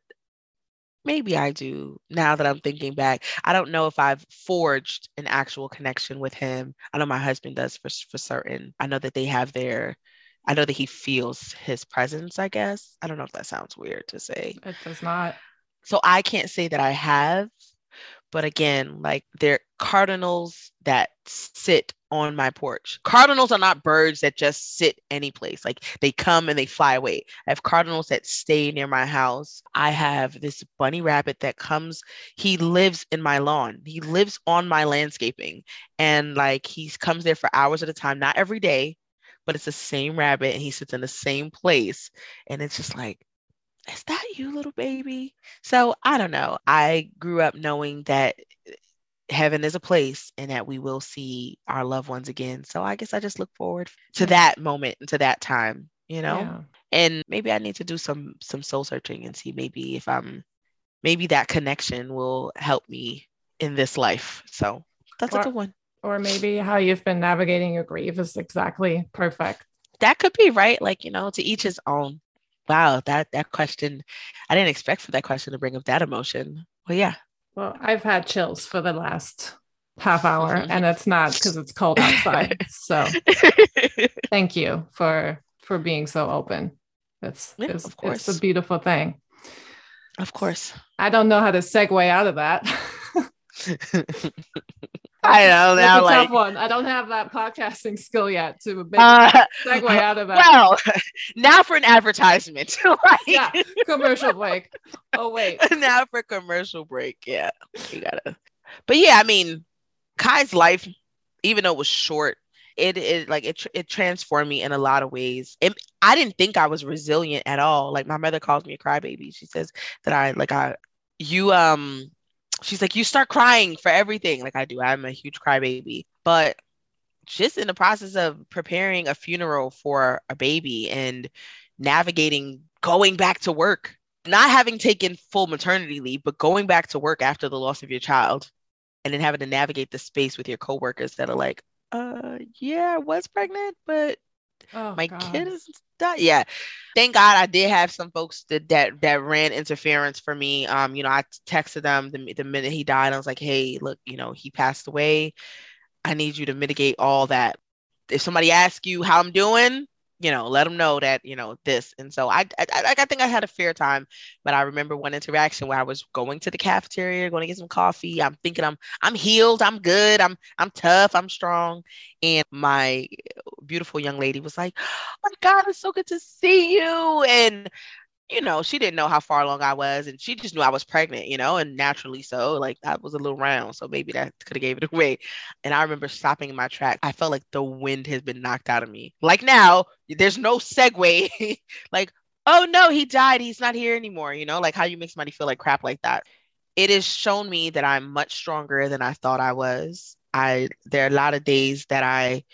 maybe I do now that I'm thinking back. I don't know if I've forged an actual connection with him. I know my husband does for, for certain. I know that they have their, I know that he feels his presence, I guess. I don't know if that sounds weird to say. It does not. So I can't say that I have, but again, like they're cardinals that sit on my porch. Cardinals are not birds that just sit any place. Like they come and they fly away. I have cardinals that stay near my house. I have this bunny rabbit that comes, he lives in my lawn. He lives on my landscaping. And like he comes there for hours at a time, not every day, but it's the same rabbit and he sits in the same place. And it's just like, is that you, little baby? So I don't know. I grew up knowing that heaven is a place and that we will see our loved ones again. So I guess I just look forward to that moment and to that time, you know? Yeah. And maybe I need to do some some soul searching and see maybe if I'm maybe that connection will help me in this life. So that's or, a good one. Or maybe how you've been navigating your grief is exactly perfect that could be right. Like, you know, to each his own. Wow, that that question, I didn't expect for that question to bring up that emotion. Well, yeah. Well, I've had chills for the last half hour, and it's not because it's cold outside. so, thank you for for being so open. It's yeah, it's, of course. it's a beautiful thing. Of course. I don't know how to segue out of that. I know that's a like, tough one. I don't have that podcasting skill yet to make uh, segue out of that. Well, now for an advertisement. like, yeah, commercial break. Oh wait. now for commercial break. Yeah, you gotta. But yeah, I mean, Kai's life, even though it was short, it it like it it transformed me in a lot of ways. And I didn't think I was resilient at all. Like my mother calls me a crybaby. She says that I like I you um she's like you start crying for everything like I do. I'm a huge crybaby. But just in the process of preparing a funeral for a baby and navigating going back to work, not having taken full maternity leave, but going back to work after the loss of your child and then having to navigate the space with your coworkers that are like, uh, yeah, I was pregnant, but oh, my God. kid is not. Yeah. Thank God I did have some folks that, that that ran interference for me. Um, you know, I texted them the, the minute he died. I was like, hey, look, you know, he passed away. I need you to mitigate all that. If somebody asks you how I'm doing, you know, let them know that, you know, this. And so I, I, I think I had a fair time, but I remember one interaction where I was going to the cafeteria, going to get some coffee. I'm thinking I'm, I'm healed. I'm good. I'm, I'm tough. I'm strong. And my beautiful young lady was like, oh my God, it's so good to see you. And you know, she didn't know how far along I was, and she just knew I was pregnant, you know, and naturally so, like I was a little round, so maybe that could have gave it away. And I remember stopping in my track. I felt like the wind has been knocked out of me. Like now, there's no segue. like, oh no, he died. He's not here anymore. You know, like how you make somebody feel like crap like that. It has shown me that I'm much stronger than I thought I was. I there are a lot of days that I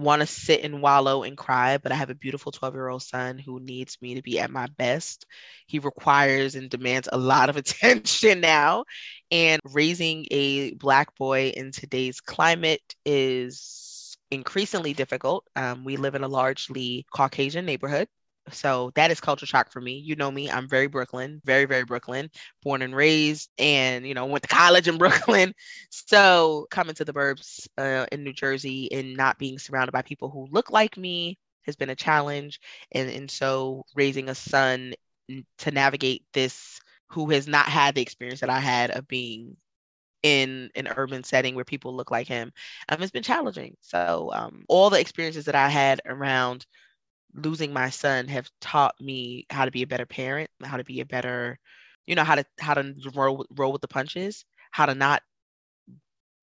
want to sit and wallow and cry, but I have a beautiful 12 year old son who needs me to be at my best. He requires and demands a lot of attention now. And raising a Black boy in today's climate is increasingly difficult. Um, we live in a largely Caucasian neighborhood. So that is culture shock for me. You know me, I'm very Brooklyn, very, very Brooklyn, born and raised, and, you know, went to college in Brooklyn. So coming to the burbs uh, in New Jersey and not being surrounded by people who look like me has been a challenge. And, and so raising a son to navigate this who has not had the experience that I had of being in an urban setting where people look like him um, it's been challenging so um, all the experiences that i had around losing my son have taught me how to be a better parent, how to be a better, you know, how to how to roll roll with the punches, how to not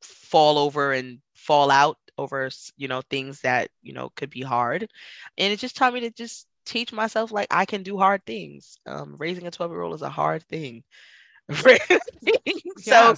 fall over and fall out over you know things that you know could be hard. And it just taught me to just teach myself like i can do hard things. Um, raising a 12 year old is a hard thing. So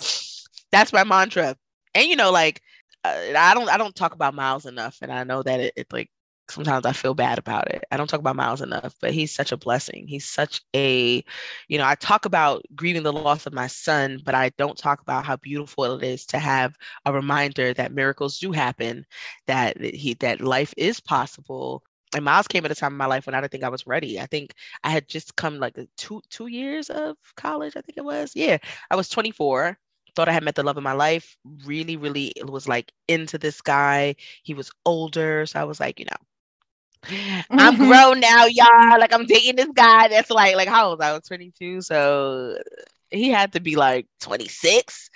that's my mantra. And you know like uh, i don't i don't talk about miles enough and i know that it, it like sometimes I feel bad about it. I don't talk about Miles enough, but he's such a blessing. He's such a, you know, I talk about grieving the loss of my son, but I don't talk about how beautiful it is to have a reminder that miracles do happen, that he that life is possible. And Miles came at a time in my life when I didn't think I was ready. I think I had just come like two two years of college. I think it was. Yeah, I was 24 thought I had met the love of my life. Really, really was like into this guy. He was older. So I was like, you know, I'm mm-hmm. grown now, y'all. Like I'm dating this guy that's like like how old I was 22, so he had to be like 26.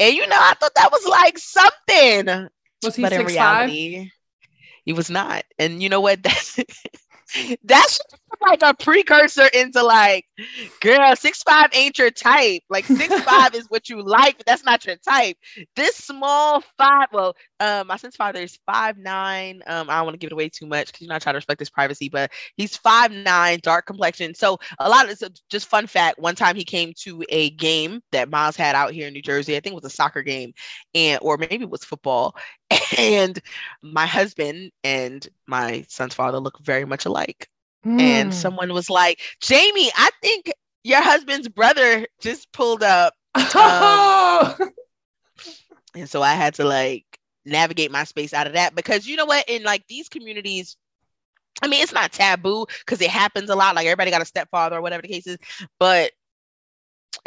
And you know, I thought that was like something. Was he but in reality, five? he was not. And you know what? That's that's like a precursor into like, girl, six five ain't your type. Like six five is what you like, but that's not your type. This small five, well, um, my son's father is five nine. Um, I don't want to give it away too much because you know I try to respect his privacy, but he's five nine, dark complexion. So a lot of it's just fun fact. One time he came to a game that Miles had out here in New Jersey. I think it was a soccer game, and or maybe it was football. And my husband and my son's father look very much alike. Mm. And hmm. someone was like, Jamie, I think your husband's brother just pulled up. Um, and so I had to like navigate my space out of that because you know what? In like these communities, I mean, it's not taboo because it happens a lot. Like everybody got a stepfather or whatever the case is, but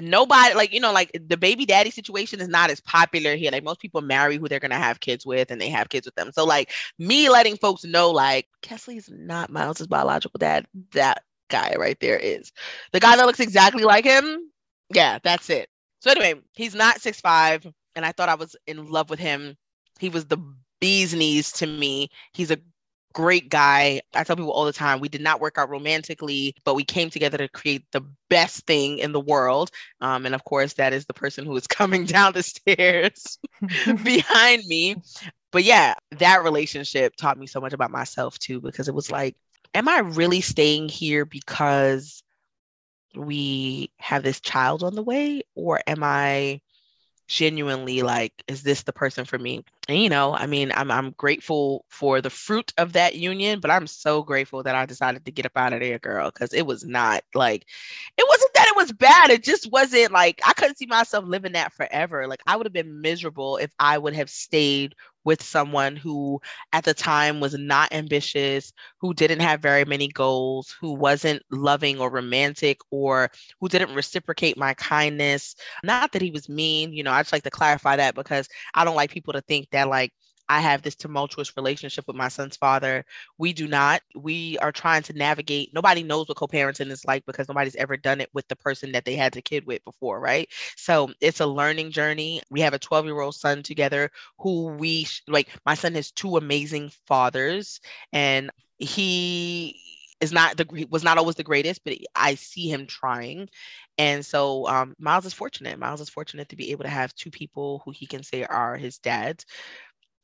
nobody like you know like the baby daddy situation is not as popular here. Like most people marry who they're gonna have kids with and they have kids with them. So like me letting folks know like kesley's not miles's biological dad. That guy right there is. The guy that looks exactly like him? Yeah that's it. So anyway he's not six five and i thought i was in love with him. He was the bee's knees to me. He's a great guy. I tell people all the time, we did not work out romantically, but we came together to create the best thing in the world. Um, and of course, that is the person who is coming down the stairs behind me. But yeah, that relationship taught me so much about myself too, because it was like, am I really staying here because we have this child on the way? Or am I genuinely like is this the person for me? And you know i mean i'm i'm grateful for the fruit of that union but i'm so grateful that i decided to get up out of there girl because it was not like it wasn't that it was bad it just wasn't like i couldn't see myself living that forever. Like i would have been miserable if i would have stayed with someone who at the time was not ambitious, who didn't have very many goals, who wasn't loving or romantic, or who didn't reciprocate my kindness. Not that he was mean, you know, I just like to clarify that because I don't like people to think that like I have this tumultuous relationship with my son's father. We do not. We are trying to navigate. Nobody knows what co parenting is like because nobody's ever done it with the person that they had the kid with before, right? So it's a learning journey. We have a 12 year old son together who we like. My son has two amazing fathers, and he is not the was not always the greatest, but I see him trying. And so um, Miles is fortunate. Miles is fortunate to be able to have two people who he can say are his dads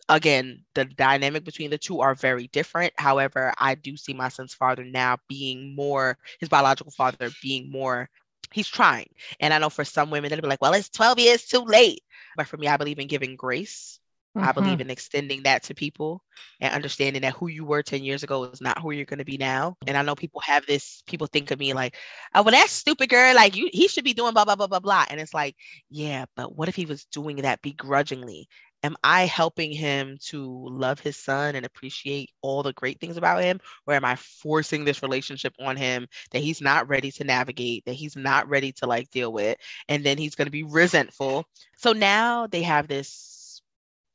again, the dynamic between the two are very different. However, I do see my son's father now being more, his biological father being more, he's trying. And I know for some women, they'll be like, well, it's 12 years too late. But for me, I believe in giving grace. Mm-hmm. I believe in extending that to people and understanding that who you were 10 years ago is not who you're going to be now. And I know people have this, people think of me like, oh, well, that's stupid girl. Like you, he should be doing blah, blah, blah, blah, blah. And it's like, yeah, but what if he was doing that begrudgingly? Am I helping him to love his son and appreciate all the great things about him? Or am I forcing this relationship on him that he's not ready to navigate, that he's not ready to like deal with? And then he's going to be resentful. So now they have this,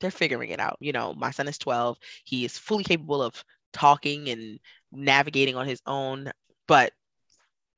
they're figuring it out. You know, my son is 12, he is fully capable of talking and navigating on his own. But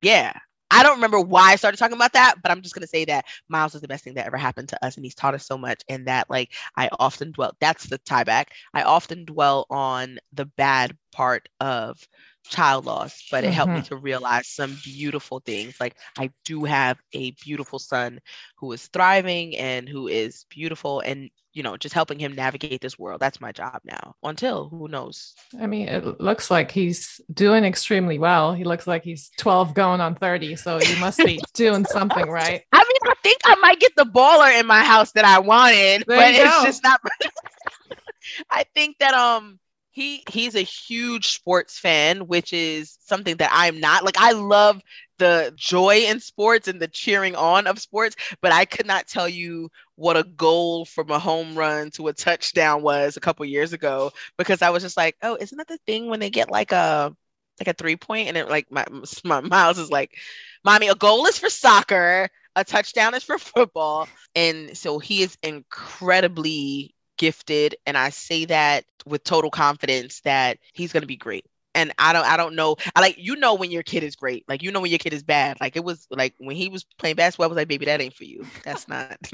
yeah, I don't remember why I started talking about that, but I'm just gonna say that Miles is the best thing that ever happened to us, and he's taught us so much. And that, like, I often dwell. That's the tie back. I often dwell on the bad part of child loss, but it mm-hmm. helped me mm-hmm. to realize some beautiful things. Like I do have a beautiful son who is thriving and who is beautiful and you know just helping him navigate this world. That's my job now. Until who knows. I mean, it looks like he's doing extremely well. He looks like he's 12 going on 30, so he must be doing something right. I mean, I think I might get the baller in my house that I wanted, there but it's just not I think that um he he's a huge sports fan, which is something that I'm not. Like I love the joy in sports and the cheering on of sports, but I could not tell you what a goal from a home run to a touchdown was a couple years ago because I was just like, oh, isn't that the thing when they get like a like a three point and it like my, my Miles is like, mommy, a goal is for soccer, a touchdown is for football, and so he is incredibly gifted and I say that with total confidence that he's going to be great. And I don't I don't know. I like you know when your kid is great. Like you know when your kid is bad. Like it was like when he was playing basketball, I was like, baby, that ain't for you. That's not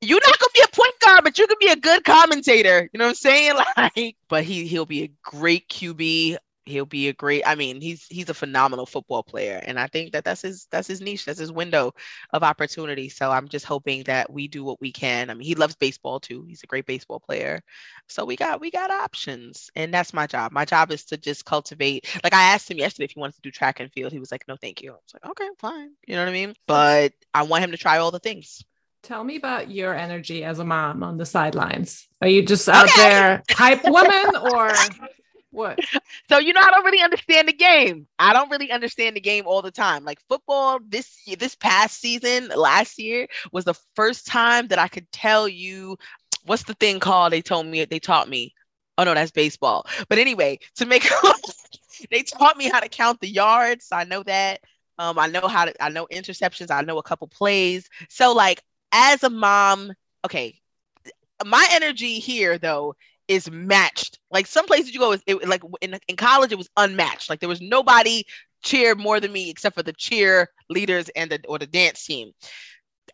you're not gonna be a point guard, but you can be a good commentator. You know what I'm saying? Like, but he he'll be a great QB he'll be a great i mean he's he's a phenomenal football player and i think that that's his that's his niche that's his window of opportunity so i'm just hoping that we do what we can. I mean he loves baseball too. He's a great baseball player. So we got we got options and that's my job. My job is to just cultivate like i asked him yesterday if he wanted to do track and field. He was like no thank you. I was like okay fine. You know what i mean? But i want him to try all the things. Tell me about your energy as a mom on the sidelines. Are you just out okay. there hype woman or what? So you know, I don't really understand the game. I don't really understand the game all the time. Like football, this this past season, last year was the first time that I could tell you what's the thing called. They told me they taught me Oh no, that's baseball. But anyway, to make they taught me how to count the yards. I know that. Um, I know how to I know interceptions, I know a couple plays. So like as a mom, okay, my energy here though is matched. Like some places you go, it, it, like in, in college, it was unmatched. Like there was nobody cheered more than me except for the cheer leaders and the or the dance team.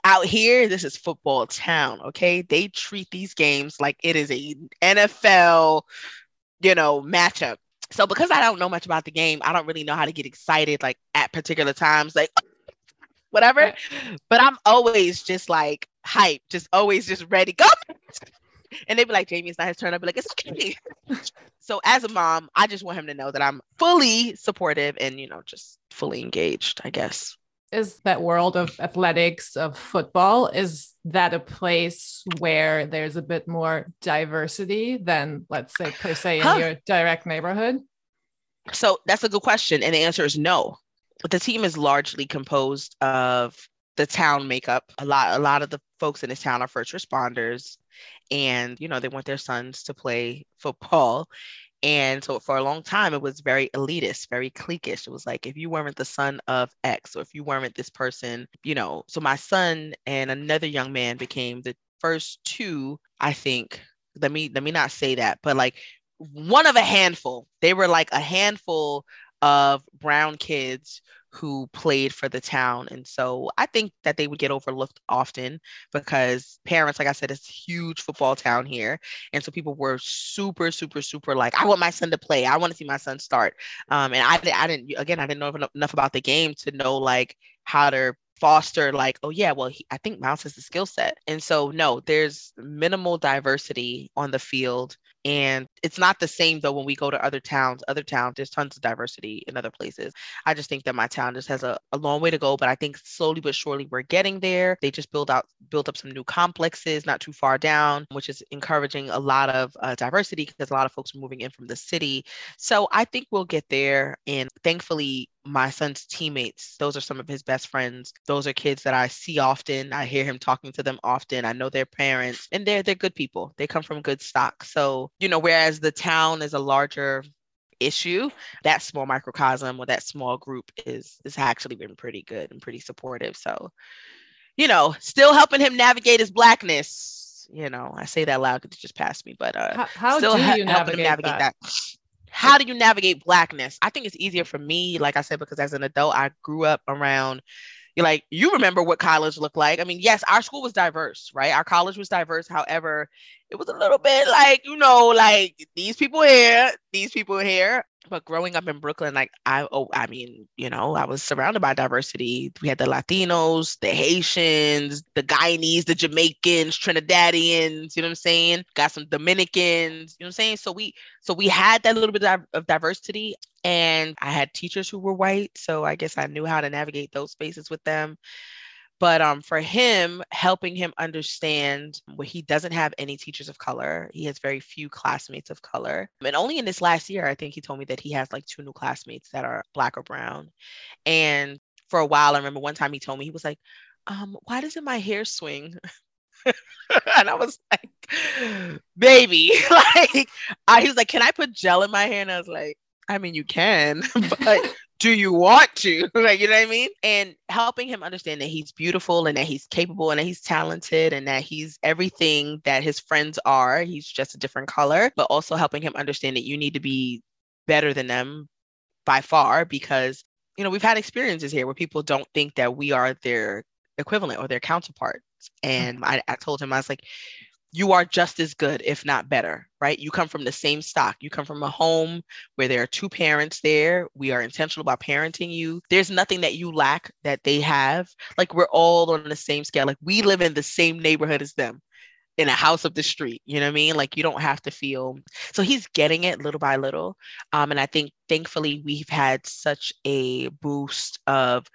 Out here, this is football town. Okay, they treat these games like it is a NFL, you know, matchup. So because I don't know much about the game, I don't really know how to get excited like at particular times, like whatever. But I'm always just like hype, just always just ready. Go and they'd be like, Jamie, it's not his turn. I'd be like, it's okay. so as a mom, I just want him to know that I'm fully supportive and, you know, just fully engaged, I guess. Is that world of athletics, of football, is that a place where there's a bit more diversity than, let's say, per se, in huh. your direct neighborhood? So that's a good question. And the answer is no. The team is largely composed of the town makeup. A lot, a lot of the folks in this town are first responders and you know they want their sons to play football. And so for a long time it was very elitist very cliquish. It was like if you weren't the son of x or if you weren't this person you know. So my son and another young man became the first two i think. Let me let me not say that but like one of a handful. They were like a handful of brown kids who played for the town. And so I think that they would get overlooked often because parents, like I said, it's huge football town here. And so people were super, super, super like, I want my son to play. I want to see my son start. Um, and I, I didn't, again, I didn't know enough about the game to know like how to foster like oh yeah well he, i think miles has the skill set and so no there's minimal diversity on the field and it's not the same though when we go to other towns. Other towns, there's tons of diversity in other places. I just think that my town just has a, a long way to go, but I think slowly but surely we're getting there. They just build out built up some new complexes not too far down, which is encouraging a lot of uh, diversity because a lot of folks are moving in from the city. So I think we'll get there. And thankfully, my son's teammates, those are some of his best friends. Those are kids that I see often. I hear him talking to them often. I know their parents and they're they're good people. They come from good stock. So, you know, whereas the town is a larger issue, that small microcosm or that small group is is actually been pretty good and pretty supportive. So, you know, still helping him navigate his blackness. You know, I say that loud because it just passed me, but uh, how, how still do you navigate, navigate that? that how do you navigate blackness? I think it's easier for me, like I said, because as an adult, I grew up around you like you remember what college looked like. I mean, yes, our school was diverse, right? Our college was diverse. However, it was a little bit like, you know, like these people here, these people here but growing up in Brooklyn, like I oh, I mean, you know, I was surrounded by diversity. We had the Latinos, the Haitians, the Guyanese, the Jamaicans, Trinidadians, you know what I'm saying? Got some Dominicans, you know what I'm saying? So we so we had that little bit of diversity and I had teachers who were white, so I guess I knew how to navigate those spaces with them. But um, for him, helping him understand where he doesn't have any teachers of color, he has very few classmates of color. And only in this last year, I think he told me that he has like two new classmates that are black or brown. And for a while, I remember one time he told me, he was like, um, why doesn't my hair swing? and I was like, baby, like, I, he was like, can I put gel in my hair? And I was like, I mean, you can, but do you want to? like, you know what I mean? And helping him understand that he's beautiful and that he's capable and that he's talented and that he's everything that his friends are. He's just a different color, but also helping him understand that you need to be better than them by far because, you know, we've had experiences here where people don't think that we are their equivalent or their counterparts. And mm-hmm. I, I told him, I was like, you are just as good, if not better, right? You come from the same stock. You come from a home where there are two parents there. We are intentional about parenting you. There's nothing that you lack that they have. Like we're all on the same scale. Like we live in the same neighborhood as them in a house up the street. You know what I mean? Like you don't have to feel. So he's getting it little by little. Um, and I think thankfully we've had such a boost of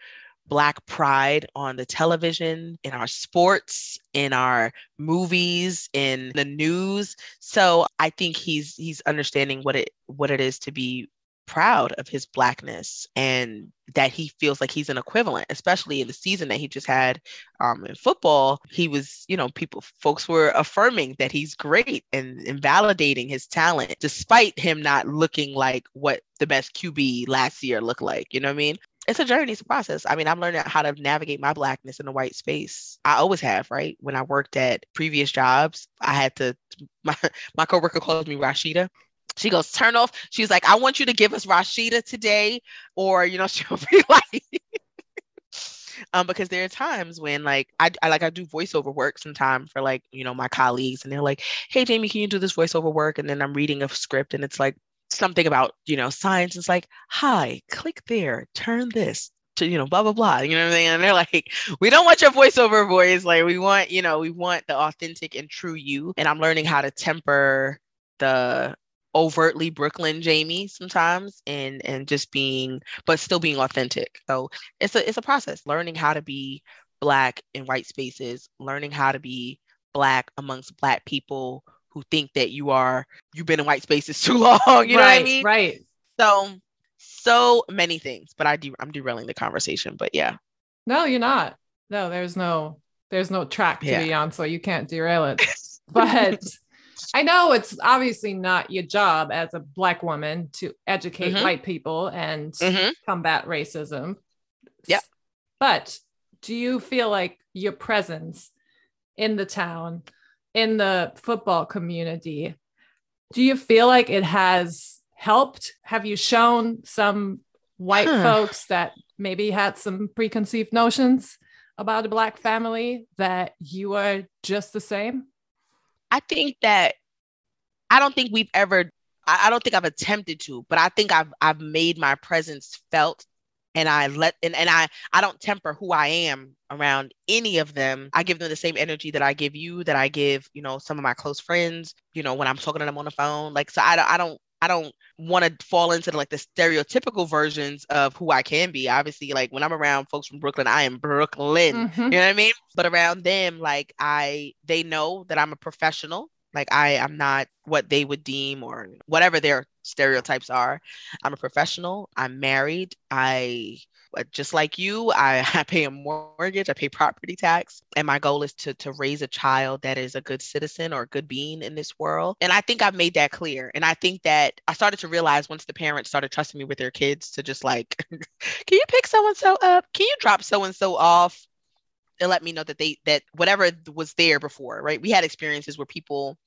Black pride on the television, in our sports, in our movies, in the news. So I think he's he's understanding what it what it is to be proud of his blackness and that he feels like he's an equivalent, especially in the season that he just had um, in football. He was, you know, people, folks were affirming that he's great and, and validating his talent, despite him not looking like what the best QB last year looked like. You know what I mean? It's a journey, it's a process. I mean, I'm learning how to navigate my blackness in the white space. I always have, right? When I worked at previous jobs, I had to my my coworker calls me Rashida she goes, turn off. She's like, I want you to give us Rashida today, or you know, she'll be like, um, because there are times when like I, I like I do voiceover work sometime for like you know my colleagues, and they're like, hey Jamie, can you do this voiceover work? And then I'm reading a script, and it's like something about you know science. It's like, hi, click there, turn this, to you know blah blah blah. You know what i'm saying? And they're like we don't want your voiceover voice. Like we want you know we want the authentic and true you. And i'm learning how to temper the overtly Brooklyn Jamie sometimes and and just being but still being authentic. So it's a it's a process. Learning how to be black in white spaces, learning how to be black amongst black people who think that you are you've been in white spaces too long, you right, know what I mean? Right. So so many things, but I do I'm derailing the conversation, but yeah. No, you're not. No, there's no there's no track to yeah. be on, so you can't derail it. But I know it's obviously not your job as a black woman to educate mm-hmm. white people and mm-hmm. combat racism. Yeah. But do you feel like your presence in the town, in the football community, do you feel like it has helped? Have you shown some white huh. folks that maybe had some preconceived notions about a black family that you are just the same? I think that I don't think we've ever I, I don't think I've attempted to, but I think I've I've made my presence felt and I let and, and I I don't temper who I am around any of them. I give them the same energy that I give you, that I give, you know, some of my close friends, you know, when I'm talking to them on the phone. Like so I don't I don't I don't want to fall into the, like the stereotypical versions of who I can be. Obviously, like when I'm around folks from Brooklyn, I am Brooklyn. Mm-hmm. You know what I mean? But around them, like I, they know that I'm a professional. Like I am not what they would deem or whatever their stereotypes are. I'm a professional. I'm married. I uh, just like you, I, I pay a mortgage, I pay property tax, and my goal is to to raise a child that is a good citizen or a good being in this world. And I think I've made that clear. And I think that I started to realize once the parents started trusting me with their kids to just like, can you pick so and so up? Can you drop so and so off? And let me know that they that whatever was there before, right? We had experiences where people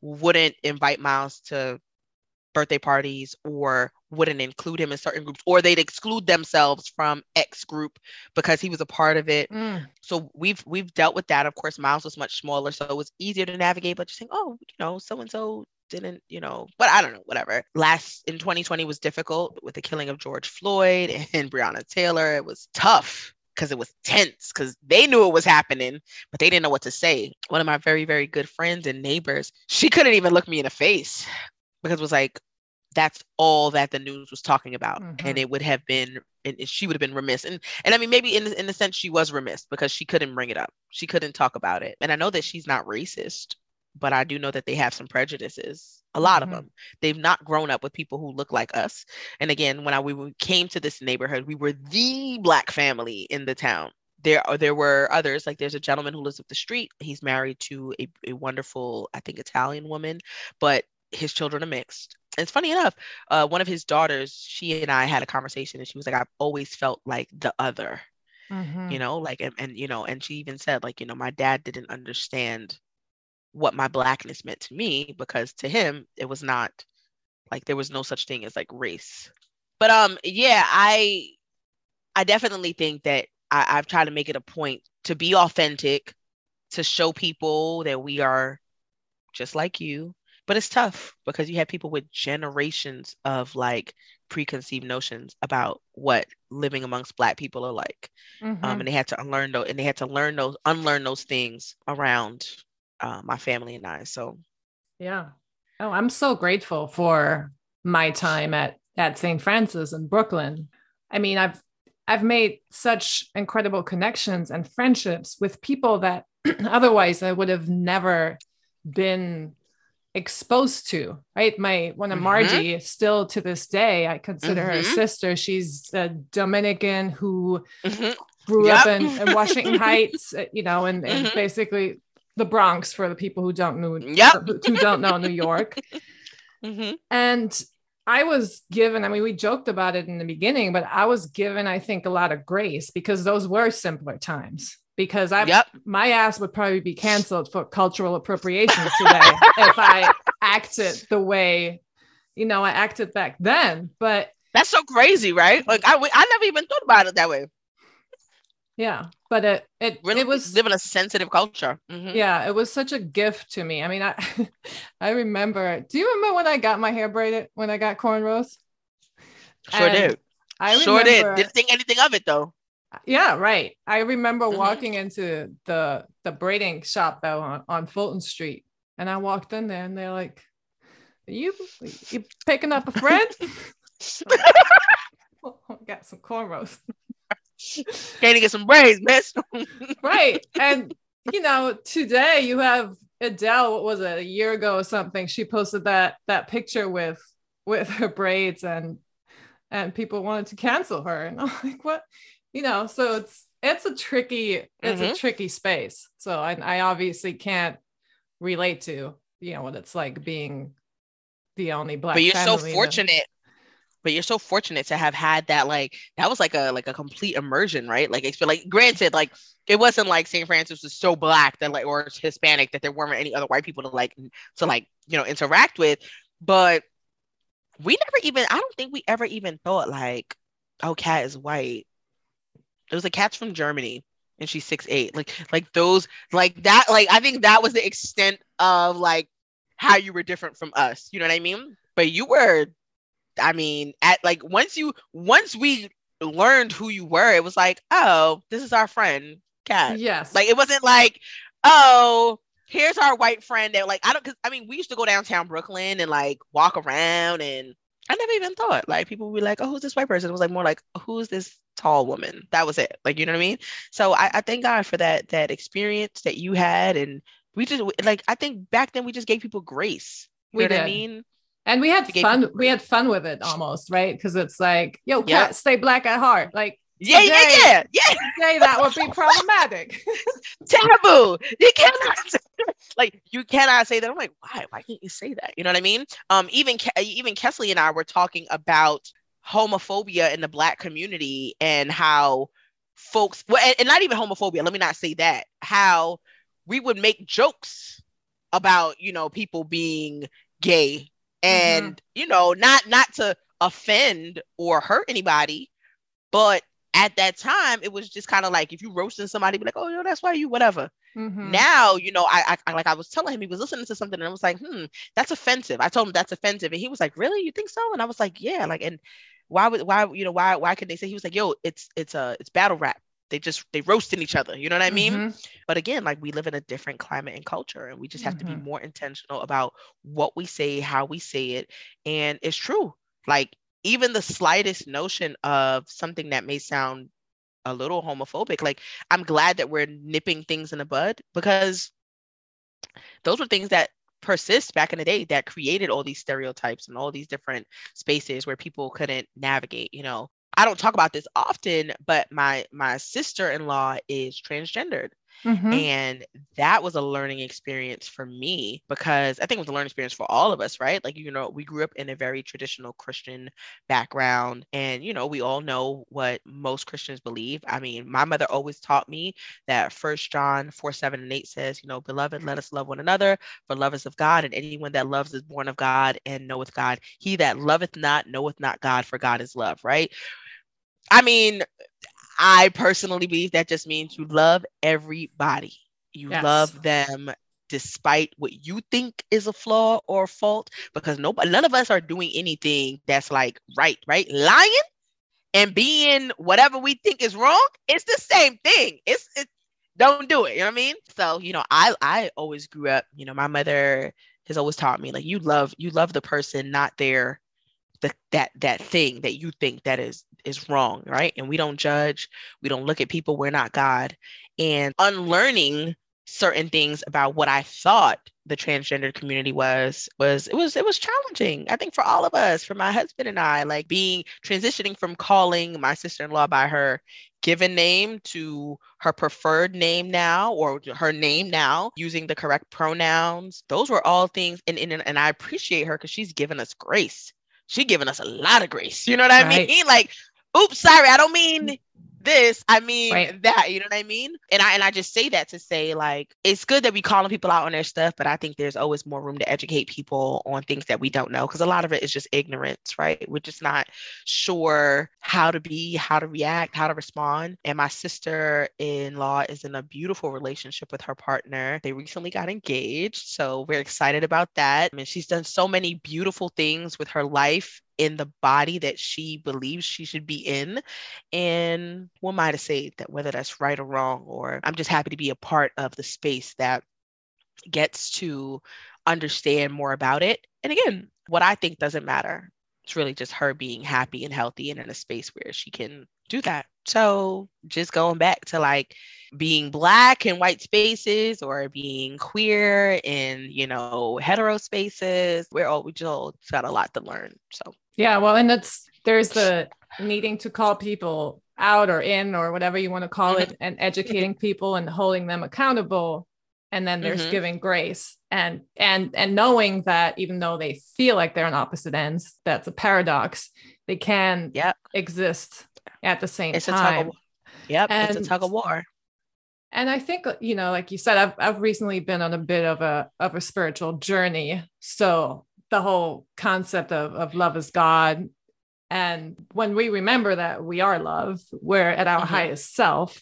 wouldn't invite Miles to birthday parties or wouldn't include him in certain groups or they'd exclude themselves from X group because he was a part of it. Mm. So we've we've dealt with that. Of course, Miles was much smaller, so it was easier to navigate, but just saying, oh, you know, so and so didn't, you know, but I don't know, whatever. Last in 2020 was difficult with the killing of George Floyd and Breonna Taylor. It was tough because it was tense because they knew it was happening, but they didn't know what to say. One of my very, very good friends and neighbors, she couldn't even look me in the face because it was like, that's all that the news was talking about. Mm-hmm. And it would have been, and she would have been remiss. And, and I mean, maybe in, in a sense, she was remiss because she couldn't bring it up. She couldn't talk about it. And I know that she's not racist, but I do know that they have some prejudices a lot mm-hmm. of them they've not grown up with people who look like us and again when i we came to this neighborhood we were the black family in the town there are there were others like there's a gentleman who lives up the street he's married to a, a wonderful i think italian woman but his children are mixed it's funny enough uh, one of his daughters she and i had a conversation and she was like i've always felt like the other mm-hmm. you know like and, and you know and she even said like you know my dad didn't understand what my blackness meant to me because to him it was not like there was no such thing as like race but um yeah i i definitely think that I, i've tried to make it a point to be authentic to show people that we are just like you but it's tough because you have people with generations of like preconceived notions about what living amongst black people are like um, mm-hmm. um, and they had to unlearn those and they had to learn those unlearn those things around uh, my family and I. So, yeah. Oh, I'm so grateful for my time at at St. Francis in Brooklyn. I mean, I've I've made such incredible connections and friendships with people that otherwise I would have never been exposed to, right? My one of mm-hmm. Margie, still to this day, I consider mm-hmm. her sister. She's a Dominican who mm-hmm. grew yep. up in, in, Washington Heights, uh, you know, and, and mm-hmm. basically the Bronx for the people who don't know, yep. who don't know New York. Mm-hmm. And I was given, I mean, we joked about it in the beginning, but I was given, I think, a lot of grace because those were simpler times because I yep. my ass would probably be canceled for cultural appropriation today if I acted the way you know I acted back then. But that's so crazy, right? Like I I never even thought about it that way. Yeah, but it it really it was living a sensitive culture. Mm-hmm. Yeah, it was such a gift to me. I mean, I I remember. Do you remember when I got my hair braided when I got cornrows? Sure and did. I sure remember, did. Didn't think anything of it though yeah right. I remember mm-hmm. walking into the the braiding shop though on, on fulton street and i walked in there and they're like you you picking up a friend? Oh, got some cornrows. To get some braids miss right and you know today you have adele what was it a year ago or something she posted that that picture with with her braids and and people wanted to cancel her and i'm like what you know so it's it's a tricky it's mm-hmm. a tricky space. So I, I obviously can't relate to you know what it's like being the only black but you're so fortunate but you're so fortunate to have had that like that was like a like a complete immersion right? Like it's like granted like it wasn't like st francis was so black that like or hispanic that there weren't any other white people to like to like you know interact with. But we never even i don't think we ever even thought like oh cat is white it was a cat's from Germany and she's six eight. Like like those like that like I think that was the extent of like how you were different from us. You know what I mean? But you were, I mean, at like once you once we learned who you were, it was like, oh, this is our friend, Cat. Yes. Like it wasn't like, oh, here's our white friend that like I don't cause I mean we used to go downtown Brooklyn and like walk around and I never even thought like people would be like, oh, who's this white person? It was like more like, who's this tall woman? That was it. Like, you know what I mean? So I, I thank God for that that experience that you had, and we just like I think back then we just gave people grace. You we know did. what I mean? And we had we fun. We had fun with it almost, right? Because it's like, yo, cat, yep. stay black at heart. Like, yeah, today, yeah, yeah, yeah. Today that would be problematic. Taboo. You cannot like you cannot say that. I'm like, why? Why can't you say that? You know what I mean? Um, even even Kesley and I were talking about homophobia in the black community and how folks well and, and not even homophobia let me not say that how we would make jokes about you know people being gay and mm-hmm. you know not not to offend or hurt anybody but at that time it was just kind of like if you roasting somebody be like oh no that's why you whatever mm-hmm. now you know I, I like i was telling him he was listening to something and i was like hmm that's offensive i told him that's offensive and he was like really you think so and i was like yeah like and why would why you know why why could they say he was like yo it's it's a it's battle rap they just they roasting each other you know what i mean mm-hmm. but again like we live in a different climate and culture and we just have mm-hmm. to be mm-hmm. more intentional about what we say how we say it and it's true like even the slightest notion of something that may sound a little homophobic like i'm glad that we're nipping things in the bud because those were things that persist back in the day that created all these stereotypes and all these different spaces where people couldn't navigate you know? I don't talk about this often but my my sister-in-law is transgendered Mm-hmm. And that was a learning experience for me because I think it was a learning experience for all of us, right? Like, you know, we grew up in a very traditional Christian background. And, you know, we all know what most Christians believe. I mean, my mother always taught me that First John 4 7 and 8 says, you know, beloved, let us love one another, for love is of God, and anyone that loves is born of God and knoweth God. He that loveth not knoweth not God, for God is love, right? I mean, I personally believe that just means you love everybody. You yes. love them despite what you think is a flaw or a fault because nobody none of us are doing anything that's like right, right? Lying and being whatever we think is wrong, it's the same thing. It's it don't do it, you know what I mean? So, you know, I I always grew up, you know, my mother has always taught me like you love you love the person not their the, that that thing that you think that is is wrong right? And we don't judge we don't look at people we're not god. And unlearning certain things about what I thought the transgender community was was it was it was challenging i think for all of us for my husband and i like being transitioning from calling my sister-in-law by her given name to her preferred name now or her name now using the correct pronouns those were all things and and, and i appreciate her because she's given us grace she's given us a lot of grace. You know what i right. mean like oops sorry. I don't mean this, I mean right. that, you know what I mean? And I and I just say that to say like it's good that we calling people out on their stuff, but I think there's always more room to educate people on things that we don't know because a lot of it is just ignorance, right? We're just not sure how to be, how to react, how to respond. And my sister-in-law is in a beautiful relationship with her partner. They recently got engaged, so we're excited about that. I mean, she's done so many beautiful things with her life in the body that she believes she should be in. And what am I to say that whether that's right or wrong, or I'm just happy to be a part of the space that gets to understand more about it. And again, what I think doesn't matter. It's really just her being happy and healthy and in a space where she can do that. So just going back to like being black in white spaces or being queer in, you know, hetero spaces, we're all we just got a lot to learn. So yeah, well, and it's there's the needing to call people out or in or whatever you want to call mm-hmm. it and educating people and holding them accountable and then there's mm-hmm. giving grace and and and knowing that even though they feel like they're on opposite ends that's a paradox they can yep. exist at the same it's time a tug of, yep and, it's a tug of war and i think you know like you said I've, I've recently been on a bit of a of a spiritual journey so the whole concept of, of love is God. And when we remember that we are love, we're at our mm-hmm. highest self.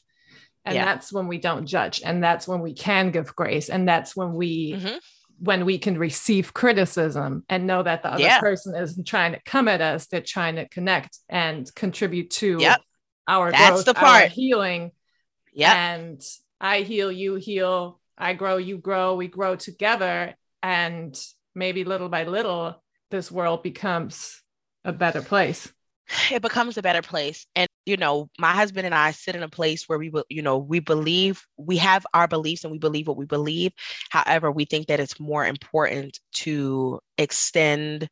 And yeah. that's when we don't judge. And that's when we can give grace. And that's when we mm-hmm. when we can receive criticism and know that the other yeah. person isn't trying to come at us, they're trying to connect and contribute to yep. our that's growth, the part. our healing. Yeah. And I heal, you heal, I grow, you grow, we grow together. And maybe little by little, this world becomes a better place. It becomes a better place. And, you know, my husband and I sit in a place where we will, you know, we believe we have our beliefs and we believe what we believe. However, we think that it's more important to extend,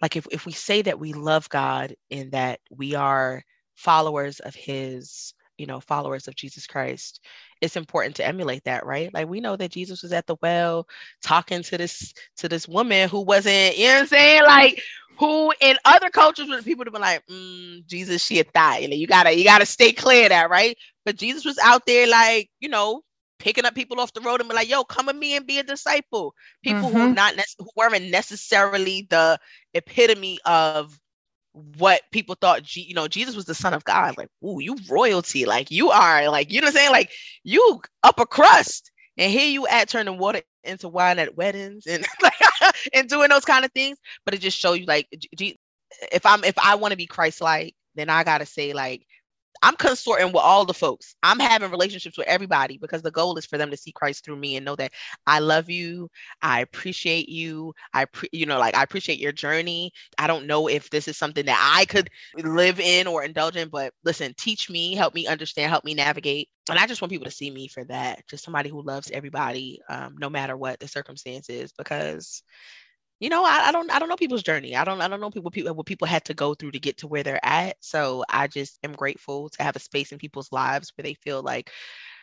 like, if, if we say that we love God and that we are followers of his you know followers of jesus christ it's important to emulate that right like we know that jesus was at the well talking to this to this woman who wasn't you know what i'm saying like who in other cultures would people have been like mm, jesus she a thigh you know you gotta you gotta stay clear of that right but jesus was out there like you know picking up people off the road and be like, "Yo, come with me and be a disciple." People mm-hmm. who not who weren't necessarily the epitome of what people thought, G- you know, Jesus was the son of God. Like, ooh, you royalty. Like, you are, like, you know what I'm saying? Like, you upper crust. And here you at turning water into wine at weddings and like and doing those kind of things. But it just shows you, like, G- if I'm if I want to be Christ-like, then I gotta say, like, I'm consorting with all the folks. I'm having relationships with everybody because the goal is for them to see Christ through me and know that I love you. I appreciate you. I, pre- you know, like I appreciate your journey. I don't know if this is something that I could live in or indulge in, but listen, teach me, help me understand, help me navigate. And I just want people to see me for that. Just somebody who loves everybody, um, no matter what the circumstances, because you know, I, I, don't I don't know people's journey. I don't I don't know people people what people had to go through to get to where they're at. So I just am grateful to have a space in people's lives where they feel like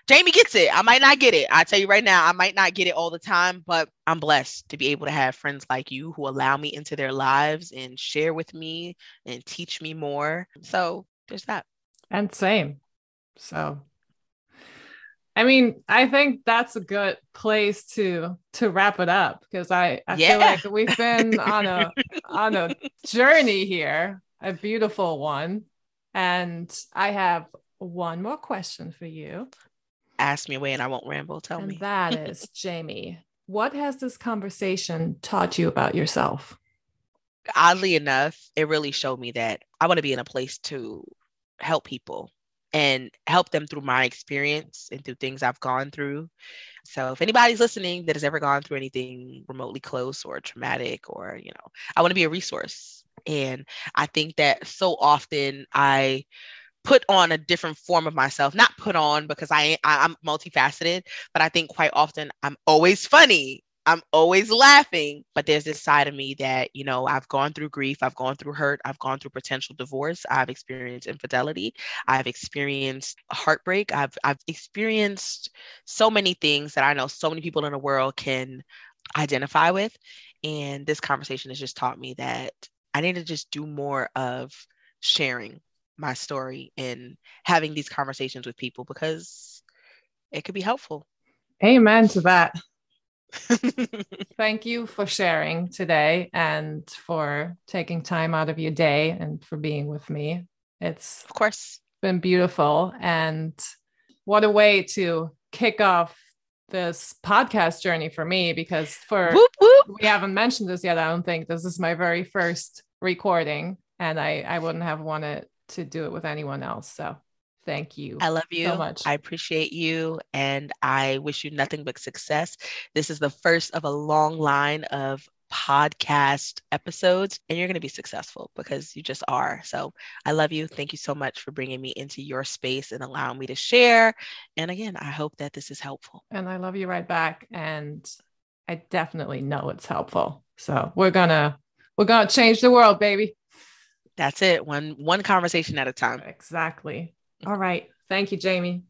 Jamie gets it. I might not get it. I tell you right now, I might not get it all the time, but I'm blessed to be able to have friends like you who allow me into their lives and share with me and teach me more. So there's that. And same. So I mean, I think that's a good place to to wrap it up because I, I yeah. feel like we've been on a on a journey here, a beautiful one. And I have one more question for you. Ask me away and I won't ramble. Tell and me. That is Jamie. What has this conversation taught you about yourself? Oddly enough, it really showed me that I want to be in a place to help people and help them through my experience and through things I've gone through. So if anybody's listening that has ever gone through anything remotely close or traumatic or, you know, I want to be a resource. And I think that so often I put on a different form of myself not put on because i i'm multifaceted but i think quite often i'm always funny I'm always laughing, but there's this side of me that, you know, I've gone through grief, I've gone through hurt, I've gone through potential divorce, I've experienced infidelity, I've experienced heartbreak, I've I've experienced so many things that I know so many people in the world can identify with. And this conversation has just taught me that I need to just do more of sharing my story and having these conversations with people because it could be helpful. Amen to that. Thank you for sharing today and for taking time out of your day and for being with me. It's of course been beautiful and what a way to kick off this podcast journey for me because for whoop, whoop. we haven't mentioned this yet I don't think this is my very first recording and I I wouldn't have wanted to do it with anyone else so Thank you. I love you so much. I appreciate you and I wish you nothing but success. This is the first of a long line of podcast episodes and you're going to be successful because you just are. So I love you. Thank you so much for bringing me into your space and allowing me to share. And again, I hope that this is helpful. And I love you right back and I definitely know it's helpful. So we're going to we're going to change the world, baby. That's it. One one conversation at a time. Exactly. All right. Thank you, Jamie.